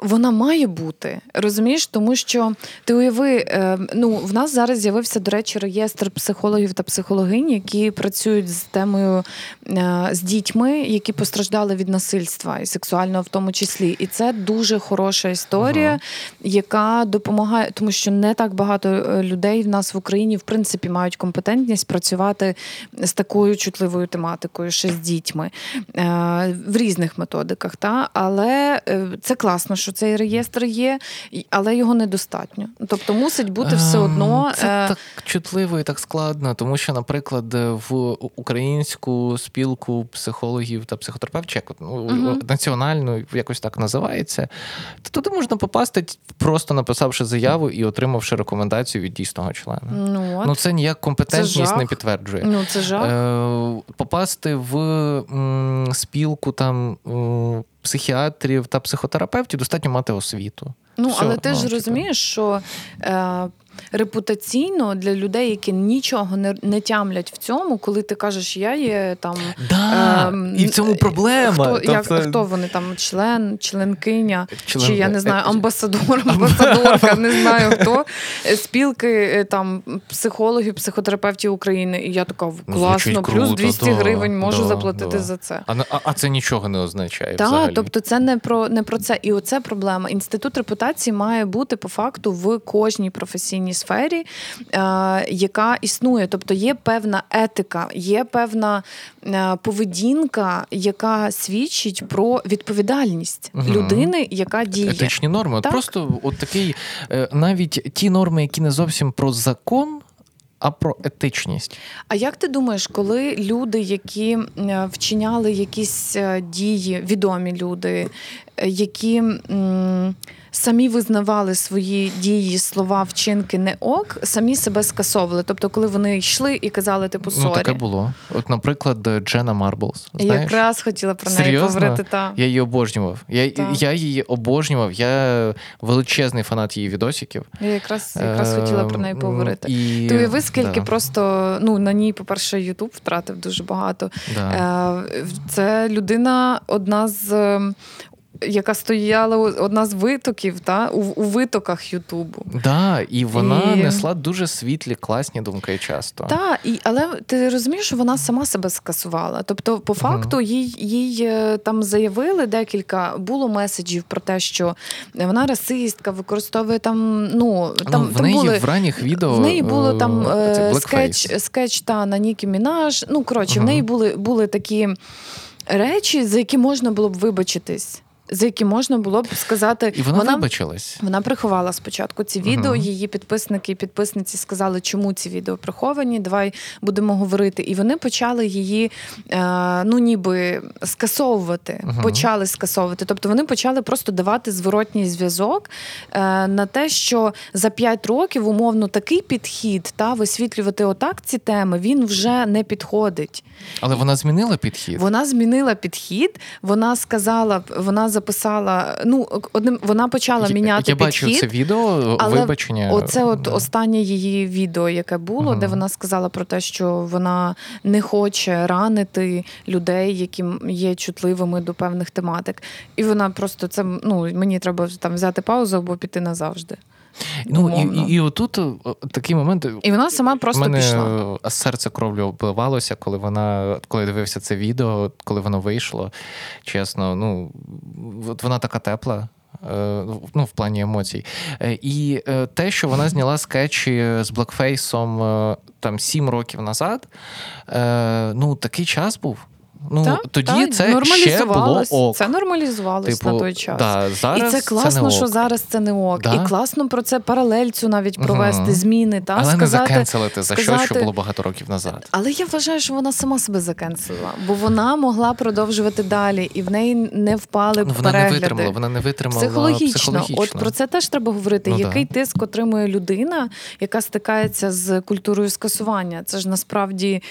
вона має бути, розумієш, тому що ти уяви, е, ну в нас зараз з'явився, до речі, реєстр психологів та психологинь, які працюють з темою е, з дітьми, які постраждали від насильства і сексуального в тому числі. І це дуже хороша історія, Ага. яка допомагає, тому що не так багато е, людей в нас в Україні в принципі мають компетентність працювати з такою чутливою тематикою. Методикою, ще з дітьми, е, в різних методиках. Та? Але е, це класно, що цей реєстр є, але його недостатньо. Тобто мусить бути все Ем, одно. Це е, так чутливо і так складно, тому що, наприклад, в українську спілку психологів та психотерапевтів, Мгм. національну, якось так називається, то туди можна попасти, просто написавши заяву і отримавши рекомендацію від дійсного члена. Ну, от. Ну, це ніяк компетентність жах. не підтверджує. ну це жах. Е, попасти в м, спілку там м, психіатрів та психотерапевтів достатньо мати освіту. Ну, Все, але ти ну, ж типу. розумієш, що е, репутаційно для людей, які нічого не, не тямлять в цьому, коли ти кажеш, я є там. Да, ем, і в цьому проблема. Хто, як, Тобто- хто вони там, член, членкиня, Член- чи я не знаю, е, амбасадор, амбасадорка, не знаю хто. е, Спілки е, там психологів, психотерапевтів України. І я така Ну, класно, плюс круто, 200 да, гривень можу да, заплатити да. за це. А, а це нічого не означає. Так, тобто це не про не про це. І оце проблема. Інститут репутації має бути по факту в кожній професійній сфері, е, яка існує. Тобто є певна етика, є певна е, поведінка, яка свідчить про відповідальність Мгм. людини, яка діє. етичні норми. Так. просто от такий, е, навіть ті норми, які не зовсім про закон, а про етичність. А як ти думаєш, коли люди, які вчиняли якісь е, дії, відомі люди, е, які м, самі визнавали свої дії, слова, вчинки не ок, самі себе скасовували? Тобто, коли вони йшли і казали, типу, Ну, таке було. От, наприклад, Джена Марблс. Я якраз хотіла про неї Серйозно? говорити. Та. Я її обожнював. Я, я її обожнював. Я величезний фанат її відосиків. Я якраз, якраз хотіла про неї Ем, поговорити. І... Ти уяви, скільки да, просто ну на ній, по-перше, Ютуб втратив дуже багато. да. Е, Це людина одна з. Яка стояла одна з витоків та у, у витоках Ютубу. Да, і вона І- несла дуже світлі, класні думки часто. Та, і, але ти розумієш, що вона сама себе скасувала. Тобто, по факту, їй, їй е, там заявили декілька було меседжів про те, що вона расистка, використовує там. Ну там, ну, в там неї були в ранніх відео В неї було там е, е, скетч, скетч та на Нікі Мінаж. Ну, коротше, в неї були, були такі речі, за які можна було б вибачитись, за які можна було б сказати. І вона, вибачилась. Вона приховала спочатку ці відео. Мгм. Її підписники і підписниці сказали, чому ці відео приховані. Давай будемо говорити. І вони почали її е, ну ніби скасовувати. Мгм. Почали скасовувати. Тобто вони почали просто давати зворотній зв'язок е, на те, що за 5 років умовно такий підхід та висвітлювати отак ці теми він вже не підходить. Але вона змінила підхід. Вона змінила підхід. Вона сказала, вона записала. Ну одним вона почала міняти Я бачив підхід. це відео, але вибачення. Оце от останнє її відео, яке було, Мгм. де вона сказала про те, що вона не хоче ранити людей, які є чутливими до певних тематик. І вона просто це ну мені треба там взяти паузу або піти назавжди. Ну, умовно. і, і, і отут такий момент. І вона сама просто мене пішла. е, серце кров'ю обливалося, коли вона, коли дивився це відео, коли воно вийшло. Чесно, ну от вона така тепла. е, Ну, в плані емоцій. Е, І е, те, що вона зняла скетчі з блекфейсом е, там сім років назад, е, ну такий час був. Ну Та, тоді та, це ще було ок. Це нормалізувалось Типу, на той час. Да, зараз і це класно, не що ок. зараз це не ок. Да. І класно про це паралель цю навіть провести, Мгм. зміни та Але сказати. не закенселити за щось, що сказати- було багато років назад. Але я вважаю, що вона сама себе закенсила, бо вона могла продовжувати далі, і в неї не впали Ну, вона перегляди. не витримала, вона не витримала Психологічно. психологічно. от про це теж треба говорити. Ну, Який да. тиск отримує людина, яка стикається з культурою скасування? Це ж насправді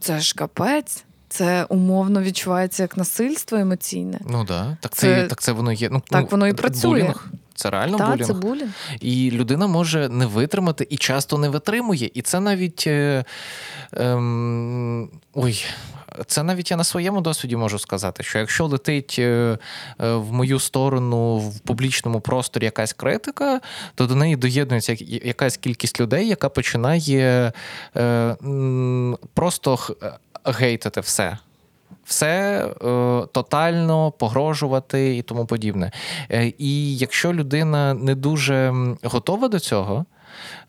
це ж капець. Це умовно відчувається як насильство емоційне. Ну да, так це, Це- так це воно є. Ну так ну, воно і працює. Булінг. Це реально Та, булінг. це булінг. І людина може не витримати і часто не витримує. І це навіть. Е, ем, ой. Це навіть я на своєму досвіді можу сказати, що якщо летить е, е, в мою сторону в публічному просторі якась критика, то до неї доєднується якась кількість людей, яка починає е, просто гейтити все. Все е, тотально погрожувати і тому подібне. Е, і якщо людина не дуже готова до цього,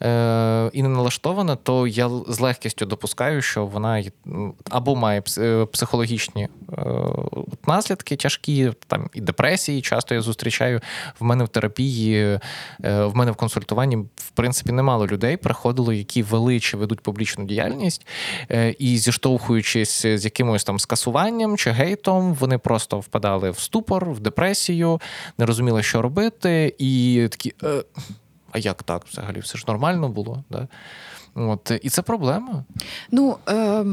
е, і не налаштована, то я з легкістю допускаю, що вона або має е, психологічні е, наслідки тяжкі, там і депресії. Часто я зустрічаю в мене в терапії, е, в мене в консультуванні, в принципі, немало людей приходило, які вели чи ведуть публічну діяльність, е, і зіштовхуючись з якимось там скасуванням чи гейтом, вони просто впадали в ступор, в депресію, не розуміли, що робити, і такі. Е, а як так взагалі? Все ж нормально було. Да? От, і це проблема. Ну, е,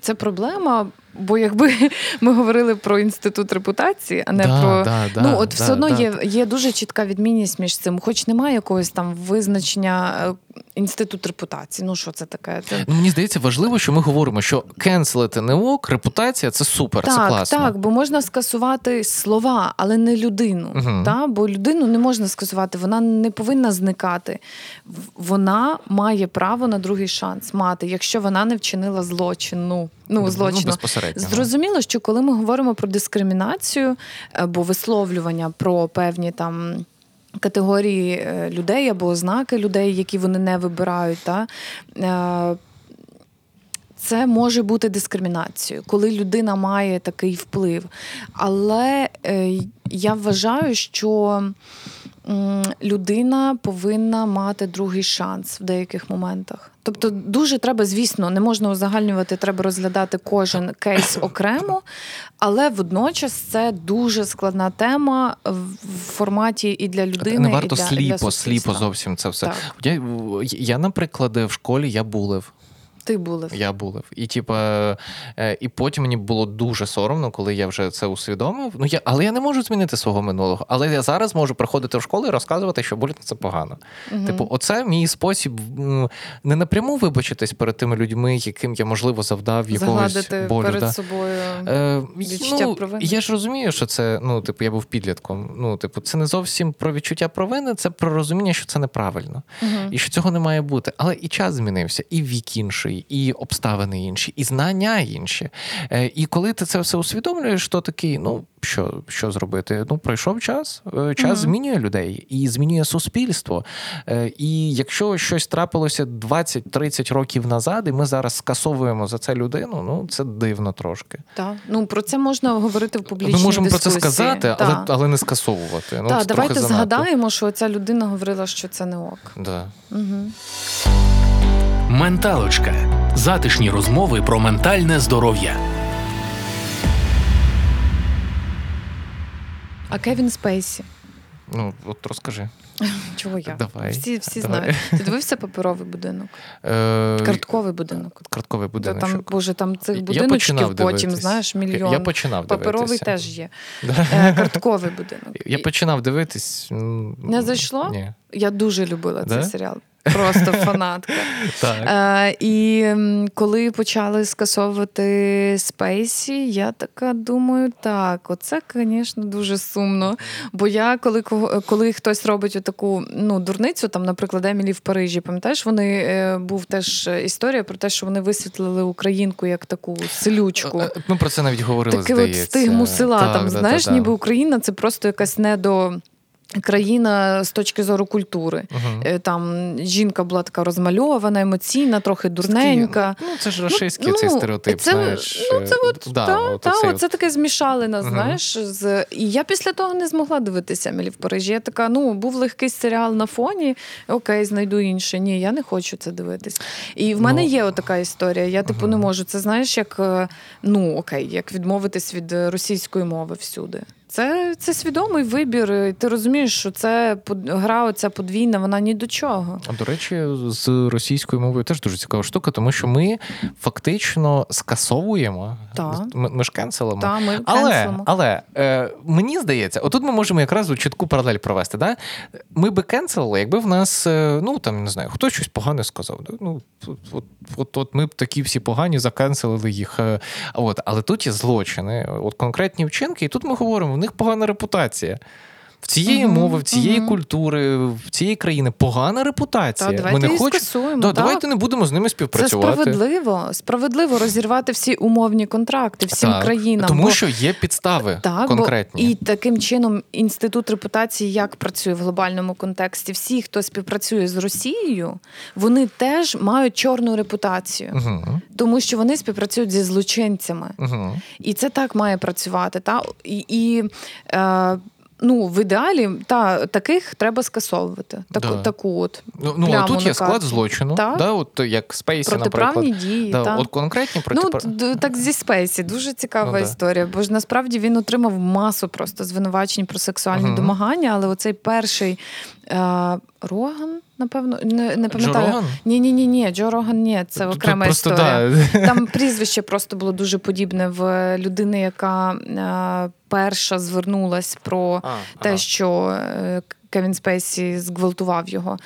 це проблема, бо якби ми говорили про інститут репутації, а не Да, про. да, да, ну, от да, все одно да. є, є дуже чітка відмінність між цим, хоч немає якогось там визначення е, інститут репутації. Ну, що це таке? Це... Ну, мені здається, важливо, що ми говоримо, що кенселити не ок, репутація це супер, це класно. так, бо можна скасувати слова, але не людину. Мгм. Та? Бо людину не можна скасувати, вона не повинна зникати. Вона має право на другий шанс мати, якщо вона не вчинила злочину. Ну, злочину. безпосередньо. Зрозуміло, що коли ми говоримо про дискримінацію або висловлювання про певні там. Категорії е, людей або ознаки людей, які вони не вибирають, та, е, це може бути дискримінацією, коли людина має такий вплив. Але е, я вважаю, що людина повинна мати другий шанс в деяких моментах. Тобто, дуже треба, звісно, не можна узагальнювати, треба розглядати кожен кейс окремо, але водночас це дуже складна тема в форматі і для людини. не варто і для, сліпо, для сліпо зовсім це все. Так. Я, я, наприклад, в школі я булив. Ти були. Я булив. І типа, е, і потім мені було дуже соромно, коли я вже це усвідомив. Ну я, але я не можу змінити свого минулого. Але я зараз можу приходити в школу і розказувати, що булінг це погано. Мгм. Типу, оце мій спосіб не напряму вибачитись перед тими людьми, яким я можливо завдав якогось Загладити болю. перед да. собою. Е, Відчуття ну, провини. Я ж розумію, що це, ну, типу, я був підлітком. Ну, типу, це не зовсім про відчуття провини, це про розуміння, що це неправильно. Мгм. І що цього не має бути. Але і час змінився, і вік інший, і обставини інші, і знання інші. Е, І коли ти це все усвідомлюєш, то такий, ну що, що зробити? Ну, пройшов час. Е, Час Мгм. змінює людей і змінює суспільство. Е, І якщо щось трапилося 20-30 років назад, і ми зараз скасовуємо за це людину, ну це дивно трошки. Так. Ну про це можна говорити в публічній Ми можемо дискусії. про це сказати, але, але не скасовувати. Ну, Так, давайте занадто. згадаємо, що ця людина говорила, що це не ок. Да. Угу. Менталочка. Затишні розмови про ментальне здоров'я. А Кевін Спейсі. Ну, от розкажи. Чого я? Давай, Всі, всі давай. знають. Ти дивився паперовий будинок? Е, Картковий будинок. Картковий Та. Там, боже, там цих будиночків потім, дивитись. знаєш, мільйон. Я починав Паперовий дивитися. теж є. Е, Картковий будинок. Я починав дивитись. Не зайшло? Ні. Я дуже любила Да? цей серіал. Просто фанатка. Так. Е, і коли почали скасовувати Спейсі, я така думаю, так, оце, звісно, дуже сумно. Бо я, коли коли хтось робить таку ну, дурницю, там, наприклад, Емілі в Парижі, пам'ятаєш, вони е, був теж історія про те, що вони висвітлили українку як таку селючку. Е, Ми про це навіть говорили, Таке от стигму села. Так, там, да, знаєш, ніби Україна це просто якась недо. Країна з точки зору культури. Е, Там жінка була така розмальована, емоційна, трохи дурненька. Ну, це ж рашистський цей стереотип, це, знаєш. Ну, це е, от, да, та, от та, оцей оце таке змішали нас, Мгм. знаєш. З... І я після того не змогла дивитися Емілі в Парижі. Я така, ну, був легкий серіал на фоні, окей, знайду інше. Ні, я не хочу це дивитись. І в мене Ну, є така історія. Я, типу, не можу. Це знаєш, як е, ну окей, як відмовитись від російської мови всюди. Це, це свідомий вибір. Ти розумієш, що це гра, оця подвійна, вона ні до чого. А, До речі, з російською мовою теж дуже цікава штука, тому що ми фактично скасовуємо. Так. Ми, ми ж кенселимо. Та, ми Але, кенселимо. але е, мені здається, отут ми можемо якраз у чітку паралель провести. Да? Ми би кенселили, якби в нас, е, ну там не знаю, хтось щось погане сказав. Да? Ну, от, от, от, ми б такі всі погані закенселили їх. е, От, але тут є злочини, от конкретні вчинки, і тут ми говоримо, них погана репутація. В цієї Мгм, мови, в цієї мгм. культури, в цієї країни погана репутація. Та, давайте Ми не хочемо. скасуємо. Да, так. давайте не будемо з ними Це співпрацювати. справедливо. Справедливо розірвати всі умовні контракти всім Так, країнам. Тому бо... що є підстави Так, конкретні. Бо і таким чином інститут репутації як працює в глобальному контексті. Всі, хто співпрацює з Росією, вони теж мають чорну репутацію, Угу. тому що вони співпрацюють зі злочинцями. Угу. І це так має працювати. Та? І, і е, ну, в ідеалі та, таких треба скасовувати. Таку, Да. таку от Ну, ну а тут є склад злочину, та? да, от як Спейсі, протиправні наприклад. дії. Да, та. от конкретні Ну, протипра... т- так зі Спейсі дуже цікава Ну, да. історія, бо ж насправді він отримав масу просто звинувачень про сексуальні Мгм. домагання, але оцей перший е, Роган, напевно, не, не Джо пам'ятаю. Роган? Ні, ні, ні, ні, Джо Роган, ні, це окрема просто, історія. Да. Там прізвище просто було дуже подібне в людини, яка е, перша звернулась про А, те, ага. що е, Кевін Спейсі зґвалтував його.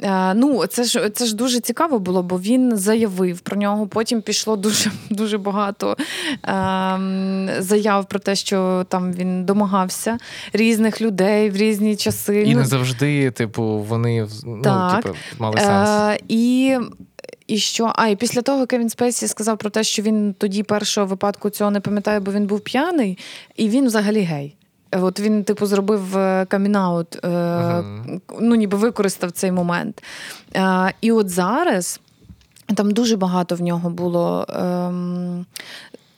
Е, ну, це ж це ж дуже цікаво було, бо він заявив про нього. Потім пішло дуже дуже багато е, заяв про те, що там він домагався різних людей в різні часи. І Ну, не завжди, типу, вони ну, Так. типу, мали сенс. Е, і, і що? А, і після того Кевін Спейсі сказав про те, що він тоді першого випадку цього не пам'ятає, бо він був п'яний, і він взагалі гей. Е, От він, типу, зробив камінаут, е, Мгм. ну ніби використав цей момент. Е, і от зараз там дуже багато в нього було. Ем,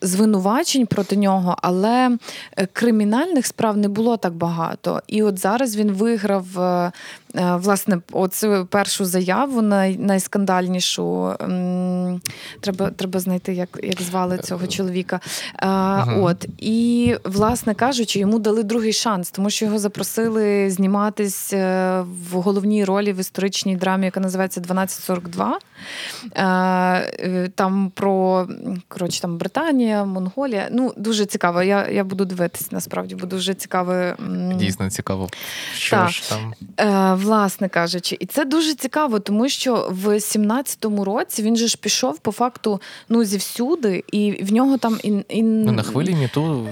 Звинувачень проти нього, але е, кримінальних справ не було так багато. І от зараз він виграв е, е, власне оцю першу заяву, най, найскандальнішу. Треба, треба знайти, як, як звали цього чоловіка. Е, Мгм. От і, власне кажучи, йому дали другий шанс, тому що його запросили зніматись е, в головній ролі в історичній драмі, яка називається 1242. Е, е, Там про коротше, там Британія, Монголія. Ну, дуже цікаво. Я, я буду дивитись насправді, бо дуже цікаве. м, Дійсно цікаво, що Так. ж там. Власне кажучи, і це дуже цікаво, тому що в 17-му році він же ж пішов по факту ну зівсюди, і в нього там і, і Ну, на хвилі міту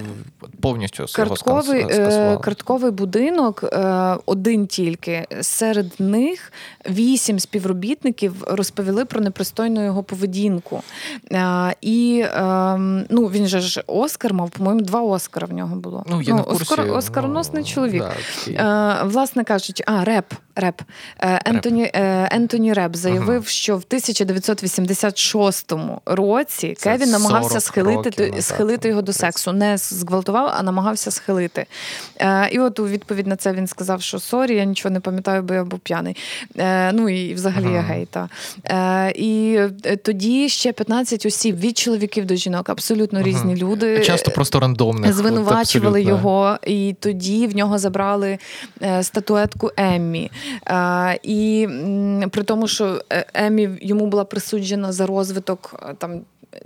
повністю картковий, е, картковий будинок, е, один тільки. Серед них вісім співробітників розповіли про непристойну його поведінку. Е, І е, ну, він же ж Оскар мав, по-моєму, два Оскара в нього було. Ну, я не в курсі, Оскар, оскароносний ну, чоловік. да. Власне кажучи, а реп. Реп. Е, Ентоні, е, Ентоні Реп заявив, що в 1986 році Це Кевін намагався схилити, років схилити його до сексу. Не зґвалтував, а намагався схилити. Е, і от у відповідь на це він сказав, що sorry, я нічого не пам'ятаю, бо я був п'яний. Ну і взагалі я Ага. гей. Та. Е, і тоді ще 15 осіб від чоловіків до жінок, абсолютно Ага. різні люди. Часто просто рандомних. от Звинувачували абсолютно. його, і тоді в нього забрали статуетку Еммі. Е, і м, при тому, що е, Еммі йому була присуджена за розвиток е, там.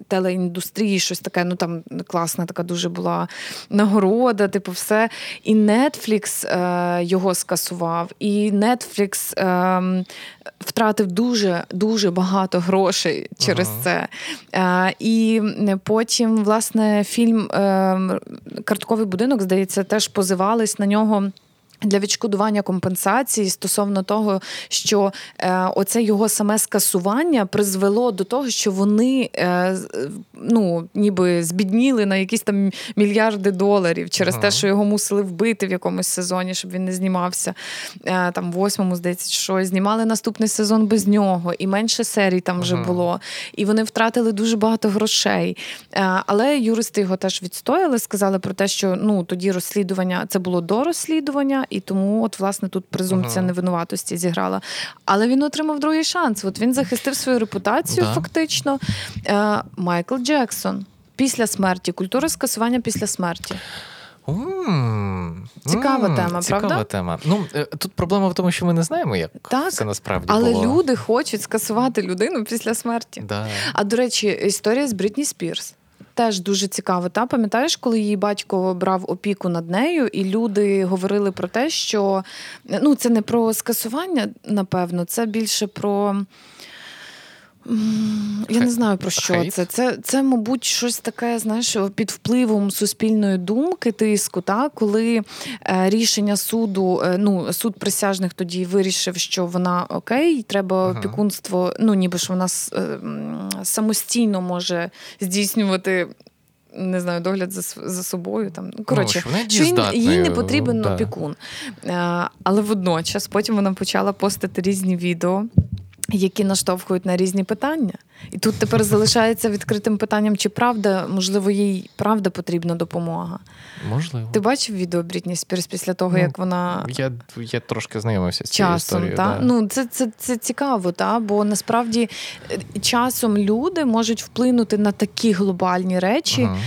Телеіндустрії, щось таке, ну там класна така дуже була нагорода, типу, все. І Netflix е, його скасував, і Netflix е, втратив дуже дуже багато грошей через Ага. це. Е, і потім, власне, фільм е, Картковий будинок, здається, теж позивались на нього. Для відшкодування компенсації стосовно того, що е, оце його саме скасування призвело до того, що вони е, ну, ніби збідніли на якісь там мільярди доларів через Ага. те, що його мусили вбити в якомусь сезоні, щоб він не знімався. Е, там в восьмому, здається, що знімали наступний сезон без нього, і менше серій там вже Ага. було. І вони втратили дуже багато грошей. Е, але юристи його теж відстояли, сказали про те, що ну тоді розслідування це було до розслідування, і тому, от, власне, тут презумпція Ага. невинуватості зіграла. Але він отримав другий шанс. От він захистив свою репутацію, Да. фактично. Е, Майкл Джексон. Після смерті, культура скасування після смерті. Цікава тема, цікава правда? тема. Ну, е, тут проблема в тому, що ми не знаємо, як Так, це насправді Але було. люди хочуть скасувати людину після смерті. Да. А до речі, історія з Брітні Спірс. Теж дуже цікаво. Та пам'ятаєш, коли її батько брав опіку над нею, і люди говорили про те, що ну це не про скасування, напевно, це більше про. Я не знаю про що Хейт? це. Це, це, мабуть, щось таке, знаєш, під впливом суспільної думки, тиску, та, коли е, рішення суду, е, ну, суд присяжних тоді вирішив, що вона окей, треба Ага. опікунство, ну, ніби ж вона е, самостійно може здійснювати. Не знаю, догляд за, за собою. Там. Ну, коротше, що що їй, їй не потрібен да. опікун. Е, але водночас потім вона почала постити різні відео, які наштовхують на різні питання. І тут тепер залишається відкритим питанням, чи правда, можливо, їй правда потрібна допомога. Можливо. Ти бачив відео Брітні Спірс після того, Ну, як вона. Я, я трошки знайомився з цією Часом, історією. та? да. ну це, це, це цікаво, та? бо насправді е, часом люди можуть вплинути на такі глобальні речі, Ага.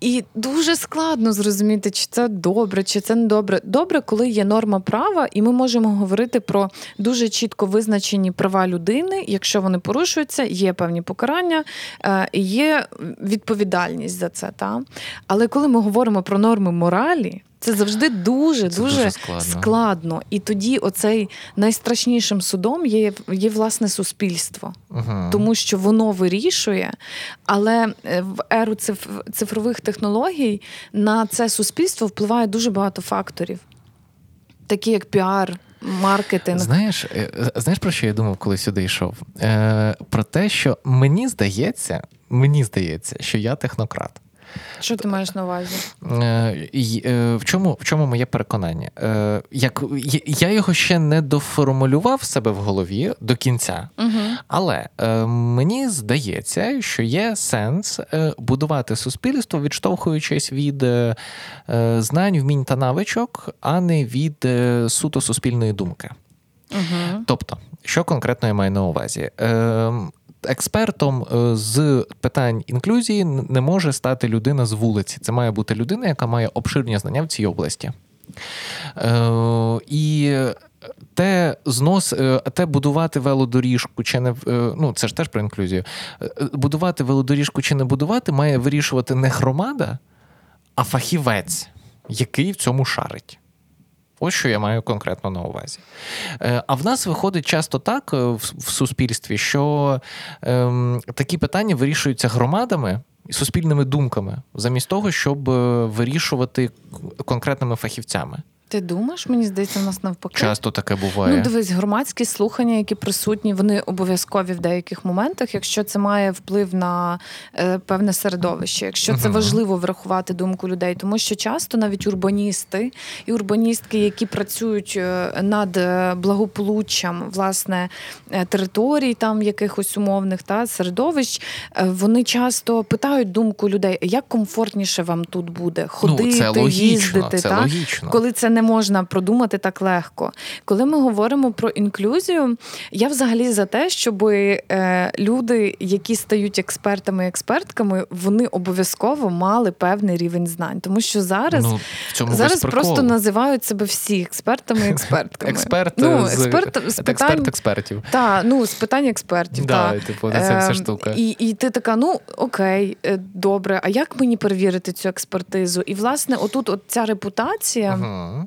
І дуже складно зрозуміти, чи це добре, чи це не добре. Добре, коли є норма права, і ми можемо говорити про дуже чітко визначені права людини. Якщо вони порушуються, є певні покарання, е, є відповідальність за це. Та? Але коли ми говоримо про норми моралі, це завжди дуже Це дуже, дуже складно. складно. І тоді оцей найстрашнішим судом є, є власне суспільство Ага. тому що воно вирішує. Але е, в еру циф- цифрових технологій на це суспільство впливає дуже багато факторів, такі як піар, маркетинг. Знаєш, е, знаєш, про що я думав, коли сюди йшов? Е, про те, що мені здається, мені здається, що я технократ. Що ти маєш на увазі? Е, е, в, чому, в чому моє переконання? Е, як, я- його ще не доформулював себе в голові до кінця, Угу. але мені здається, що є сенс будувати суспільство, відштовхуючись від знань, вмінь та навичок, а не від суто суспільної думки. Угу. Тобто, що конкретно я маю на увазі? Е, Експертом е, з питань інклюзії не може стати людина з вулиці. Це має бути людина, яка має обширні знання в цій області. Е, І те знос, е, те будувати велодоріжку чи не ну це ж теж про інклюзію. Будувати велодоріжку чи не будувати має вирішувати не громада, а фахівець, який в цьому шарить. Ось що я маю конкретно на увазі. Е, А в нас виходить часто так е, в суспільстві, що ем, такі питання вирішуються громадами і суспільними думками, замість того, щоб е, вирішувати конкретними фахівцями. Ти думаєш, мені здається, в нас навпаки. Часто таке буває. Ну, дивись, громадські слухання, які присутні, вони обов'язкові в деяких моментах, якщо це має вплив на е, певне середовище, якщо це важливо врахувати думку людей, тому що часто навіть урбаністи і урбаністки, які працюють е, над е, благополуччям власне е, територій, там якихось умовних та середовищ, вони часто питають думку людей, як комфортніше вам тут буде ходити, ну, це логічно, їздити, це та? логічно. коли це не можна продумати так легко. Коли ми говоримо про інклюзію, я взагалі за те, щоб е, люди, які стають експертами і експертками, вони обов'язково мали певний рівень знань, тому що зараз. ну, Зараз просто називають себе всі експертами і експертками. Експерт, ну, з, експерт з питань, експерт експертів. та, ну, з питань експертів. Да, та. типу, це вся Ем, штука. І, і ти така, ну окей, е, добре. А як мені перевірити цю експертизу? І власне, отут, от ця репутація. Ага.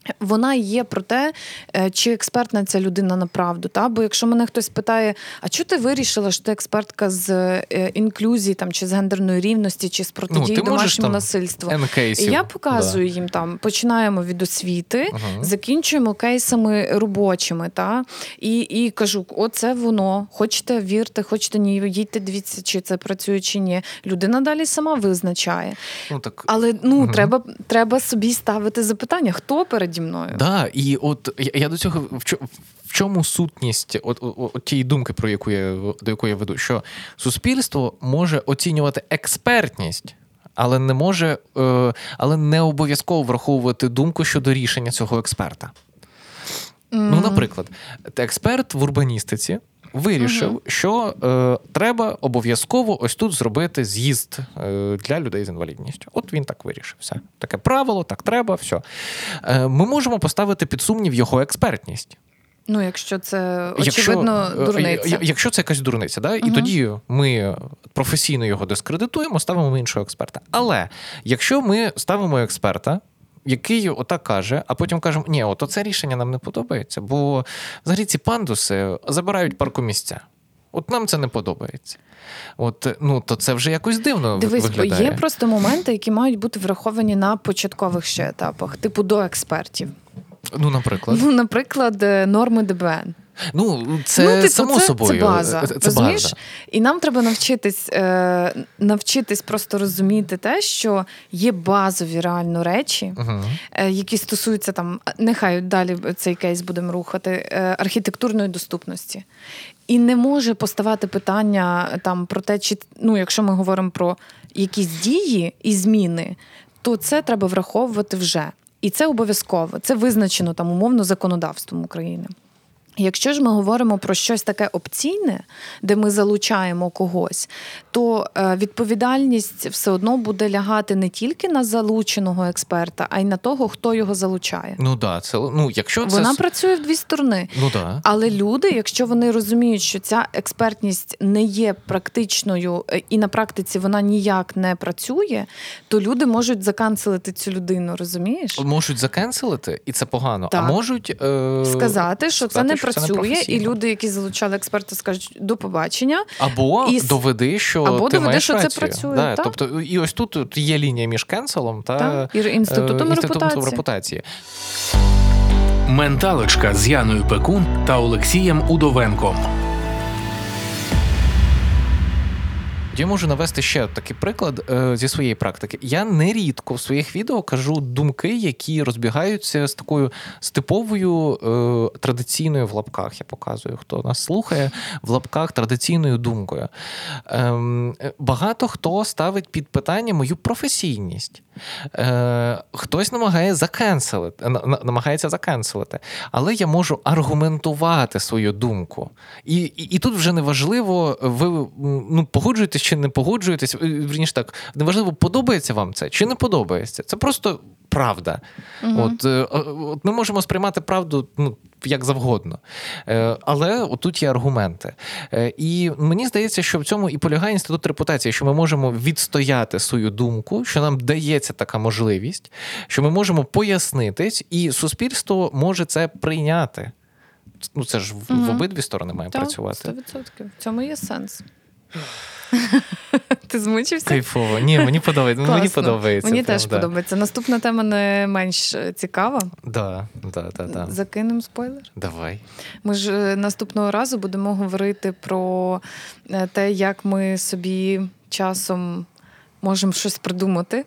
Вона є про те, е, чи експертна ця людина на правду. Та? Бо якщо мене хтось питає, а чого ти вирішила, що ти експертка з е, інклюзії там, чи з гендерної рівності, чи з протидії Ну, домашньому насильству? І я показую їм там, починаємо від освіти, Ага. закінчуємо кейсами робочими. Та? І, і кажу: оце воно. Хочете вірте, хочете ні, їдьте, дивіться, чи це працює, чи ні. Людина далі сама визначає. Ну, так, Але ну Мгм. треба, треба собі ставити запитання, хто переді мною. Да, і от я, я до цього в, в чому сутність от, от, от тієї думки, про яку я до якої я веду, що суспільство може оцінювати експертність. Але не може, е, але не обов'язково враховувати думку щодо рішення цього експерта. Ну, наприклад, експерт в урбаністиці вирішив, що е, треба обов'язково ось тут зробити з'їзд е, для людей з інвалідністю. От він так вирішив. Все. Таке правило, так треба, все. Е, ми можемо поставити під сумнів його експертність. Ну, якщо це очевидно е, дурниця. Якщо це якась дурниця, да? і тоді ми професійно його дискредитуємо, ставимо іншого експерта. Але якщо ми ставимо експерта, який отак каже, а потім кажемо, ні, от це рішення нам не подобається, бо взагалі ці пандуси забирають паркомісця. От нам це не подобається. От, ну, то це вже якось дивно Дивись, виглядає. є просто моменти, які мають бути враховані на початкових ще етапах, типу до експертів. Ну, наприклад. Ну, наприклад, е, норми ДБН. Ну, це ну, типу, само це, собою. Це база. Це розумієш? база. І нам треба навчитись, е, навчитись просто розуміти те, що є базові реально речі, Угу. е, які стосуються там, нехай далі цей кейс будемо рухати, е, архітектурної доступності. І не може поставати питання там про те, чи ну, якщо ми говоримо про якісь дії і зміни, то це треба враховувати вже. І це обов'язково. Це визначено там умовно законодавством України. Якщо ж ми говоримо про щось таке опційне, де ми залучаємо когось, то е, відповідальність все одно буде лягати не тільки на залученого експерта, а й на того, хто його залучає. Ну да, це ну, якщо це Вона працює в дві сторони. ну да. Але люди, якщо вони розуміють, що ця експертність не є практичною е, і на практиці вона ніяк не працює, то люди можуть заканцелити цю людину, розумієш? Можуть закенселити, і це погано. Так. А можуть е... Сказати, що це не сказати, це працює, і люди, які залучали експерта, скажуть до побачення. Або І доведи, що або ти доведи, маєш що це працює, Да, так. Тобто, і ось тут є лінія між кенселом та Так, і інститутом е, інститутом репутації. репутації. Менталочка з Яною Пекун та Олексієм Удовенком. Я можу навести ще такий приклад е, зі своєї практики. Я нерідко в своїх відео кажу думки, які розбігаються з такою з типовою е, традиційною в лапках. Я показую, хто нас слухає, в лапках традиційною думкою. Ем, е, багато хто ставить під питання мою професійність. Е, хтось намагає закенселити, на- на- намагається закенселити, але я можу аргументувати свою думку. І, і, і тут вже неважливо, ви ну, погоджуєтесь чи не погоджуєтесь. е, Вірніше так, неважливо, подобається вам це чи не подобається. Це просто правда. От, е, е, от ми можемо сприймати правду ну, як завгодно. Е, Але отут є аргументи. Е, І мені здається, що в цьому і полягає інститут репутації, що ми можемо відстояти свою думку, що нам дається така можливість, що ми можемо пояснитись, і суспільство може це прийняти. Ну, це ж в, в обидві сторони має Так, працювати. 100%. В цьому є сенс. Ти змучився? Кайфово. Ні, мені подобається. Мені подобається. Мені прям, теж да. подобається. Наступна тема не менш е, цікава. Да, да, да, да. Закинемо спойлер. Давай. Ми ж е, наступного разу будемо говорити про е, те, як ми собі часом можемо щось придумати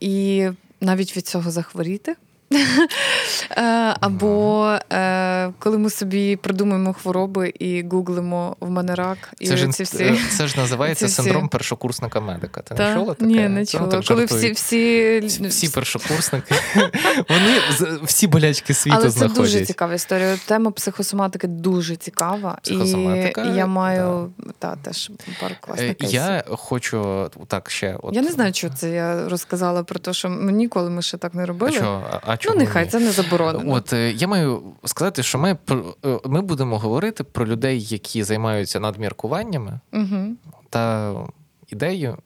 і навіть від цього захворіти. Е, Або е, коли ми собі придумуємо хвороби і гуглимо в мене рак, і Це ж, ці всі. е, це ж називається всі- синдром першокурсника медика. Ти не чула таке? Ні, не Ну, чула. так Коли всі, всі... Всі- першокурсники, вони всі болячки світу Але це дуже цікава історія. Тема психосоматики дуже цікава. Психосоматика, і я маю та, теж пару класних. Я хочу так ще. От, Я не знаю, що це я розказала про те, що ми ніколи ми ще так не робили. а, а ну, нехай ні? це не заборонено. От е, я маю сказати, що ми, про- е, ми будемо говорити про людей, які займаються надміркуваннями Угу. та ідею,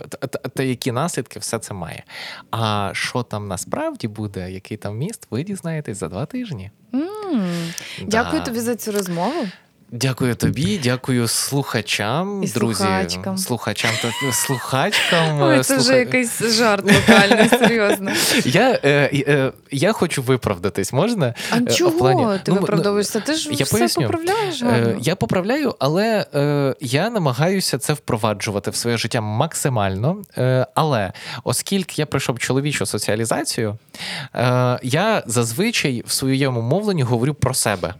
е, та, та, та які наслідки все це має. А що там насправді буде, який там міст, ви дізнаєтесь за два тижні. Дякую Да. тобі за цю розмову. Дякую тобі, дякую слухачам, І друзі. слухачкам. Слухачам та слухачкам. Ой, це вже якийсь жарт локальний, серйозно. Я, е, е, я хочу виправдатись, можна? А Е, чого плані- ти ну, виправдовуєшся? Ти ж я все поясню. поправляєш Е, гарно. Я поправляю, але е, я намагаюся це впроваджувати в своє життя максимально. Е, але оскільки я пройшов чоловічу соціалізацію, е, я зазвичай в своєму мовленні говорю про себе.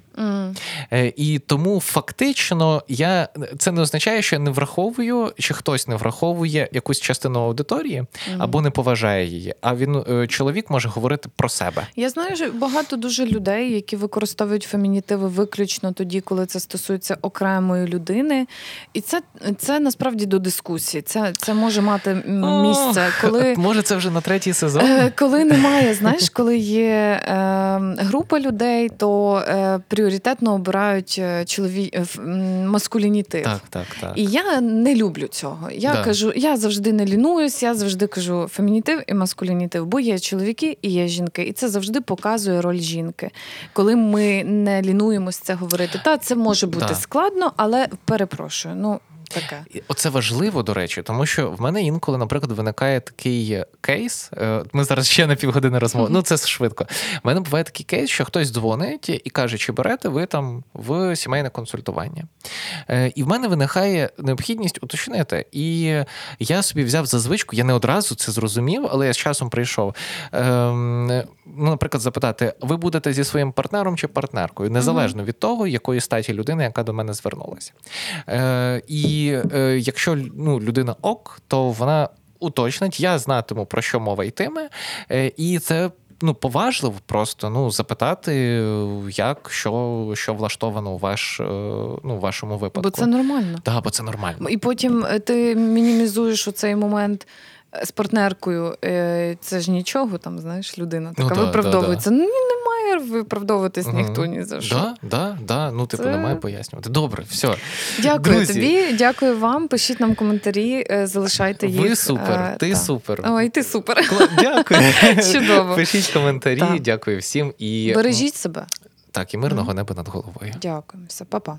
Е, І тому фактично я це не означає, що я не враховую, чи хтось не враховує якусь частину аудиторії або не поважає її. А він е, чоловік може говорити про себе. Я знаю, що багато дуже людей, які використовують фемінітиви виключно тоді, коли це стосується окремої людини. І це, це насправді до дискусії. Це, це може мати місце, коли. може це вже на третій сезон. Е, Коли немає, знаєш, коли є е, група людей, то е, пріоритетно обирають е, чолові... е, маскулінітив. Так, так, так. І я не люблю цього. Я Да. кажу, я завжди не лінуюсь, я завжди кажу фемінітив і маскулінітив, бо є чоловіки і є жінки. І це завжди показує роль жінки. Коли ми не лінуємось це говорити. Та це може бути Да. складно, але перепрошую. Ну таке. Оце важливо, до речі, тому що в мене інколи, наприклад, виникає такий кейс. е, Ми зараз ще на півгодини розмови. Ну це швидко. У мене буває такий кейс, що хтось дзвонить і каже, чи берете ви там в сімейне консультування. Е, І в мене виникає необхідність уточнити. І я собі взяв за звичку, я не одразу це зрозумів, але я з часом прийшов. Ем, Ну, наприклад, запитати: ви будете зі своїм партнером чи партнеркою, незалежно від того, якої статі людини, яка до мене звернулася. Е, І е, якщо ну, людина ок, то вона уточнить, я знатиму, про що мова йтиме, Е, і це. Ну, поважливо просто ну, запитати, як, що, що влаштовано у ваш, е, ну, вашому випадку. Бо це нормально. Так, бо це нормально. І потім е, ти мінімізуєш оцей момент. З партнеркою Е, це ж нічого, там знаєш, людина Ну така да, виправдовується. Ну не має виправдовуватись Мгм. ніхто ні за що. Да, да, да. Ну, типу, Це- немає пояснювати. Добре, все. Дякую Друзі. тобі, дякую вам. Пишіть нам коментарі, е, залишайте їх. Ви супер, Е, ти та. супер. Ой, ти супер. Кла- Дякую. Чудово. Пишіть коментарі, Так. дякую всім. І Бережіть себе. так, і мирного неба над головою. Дякую. Все, па-па.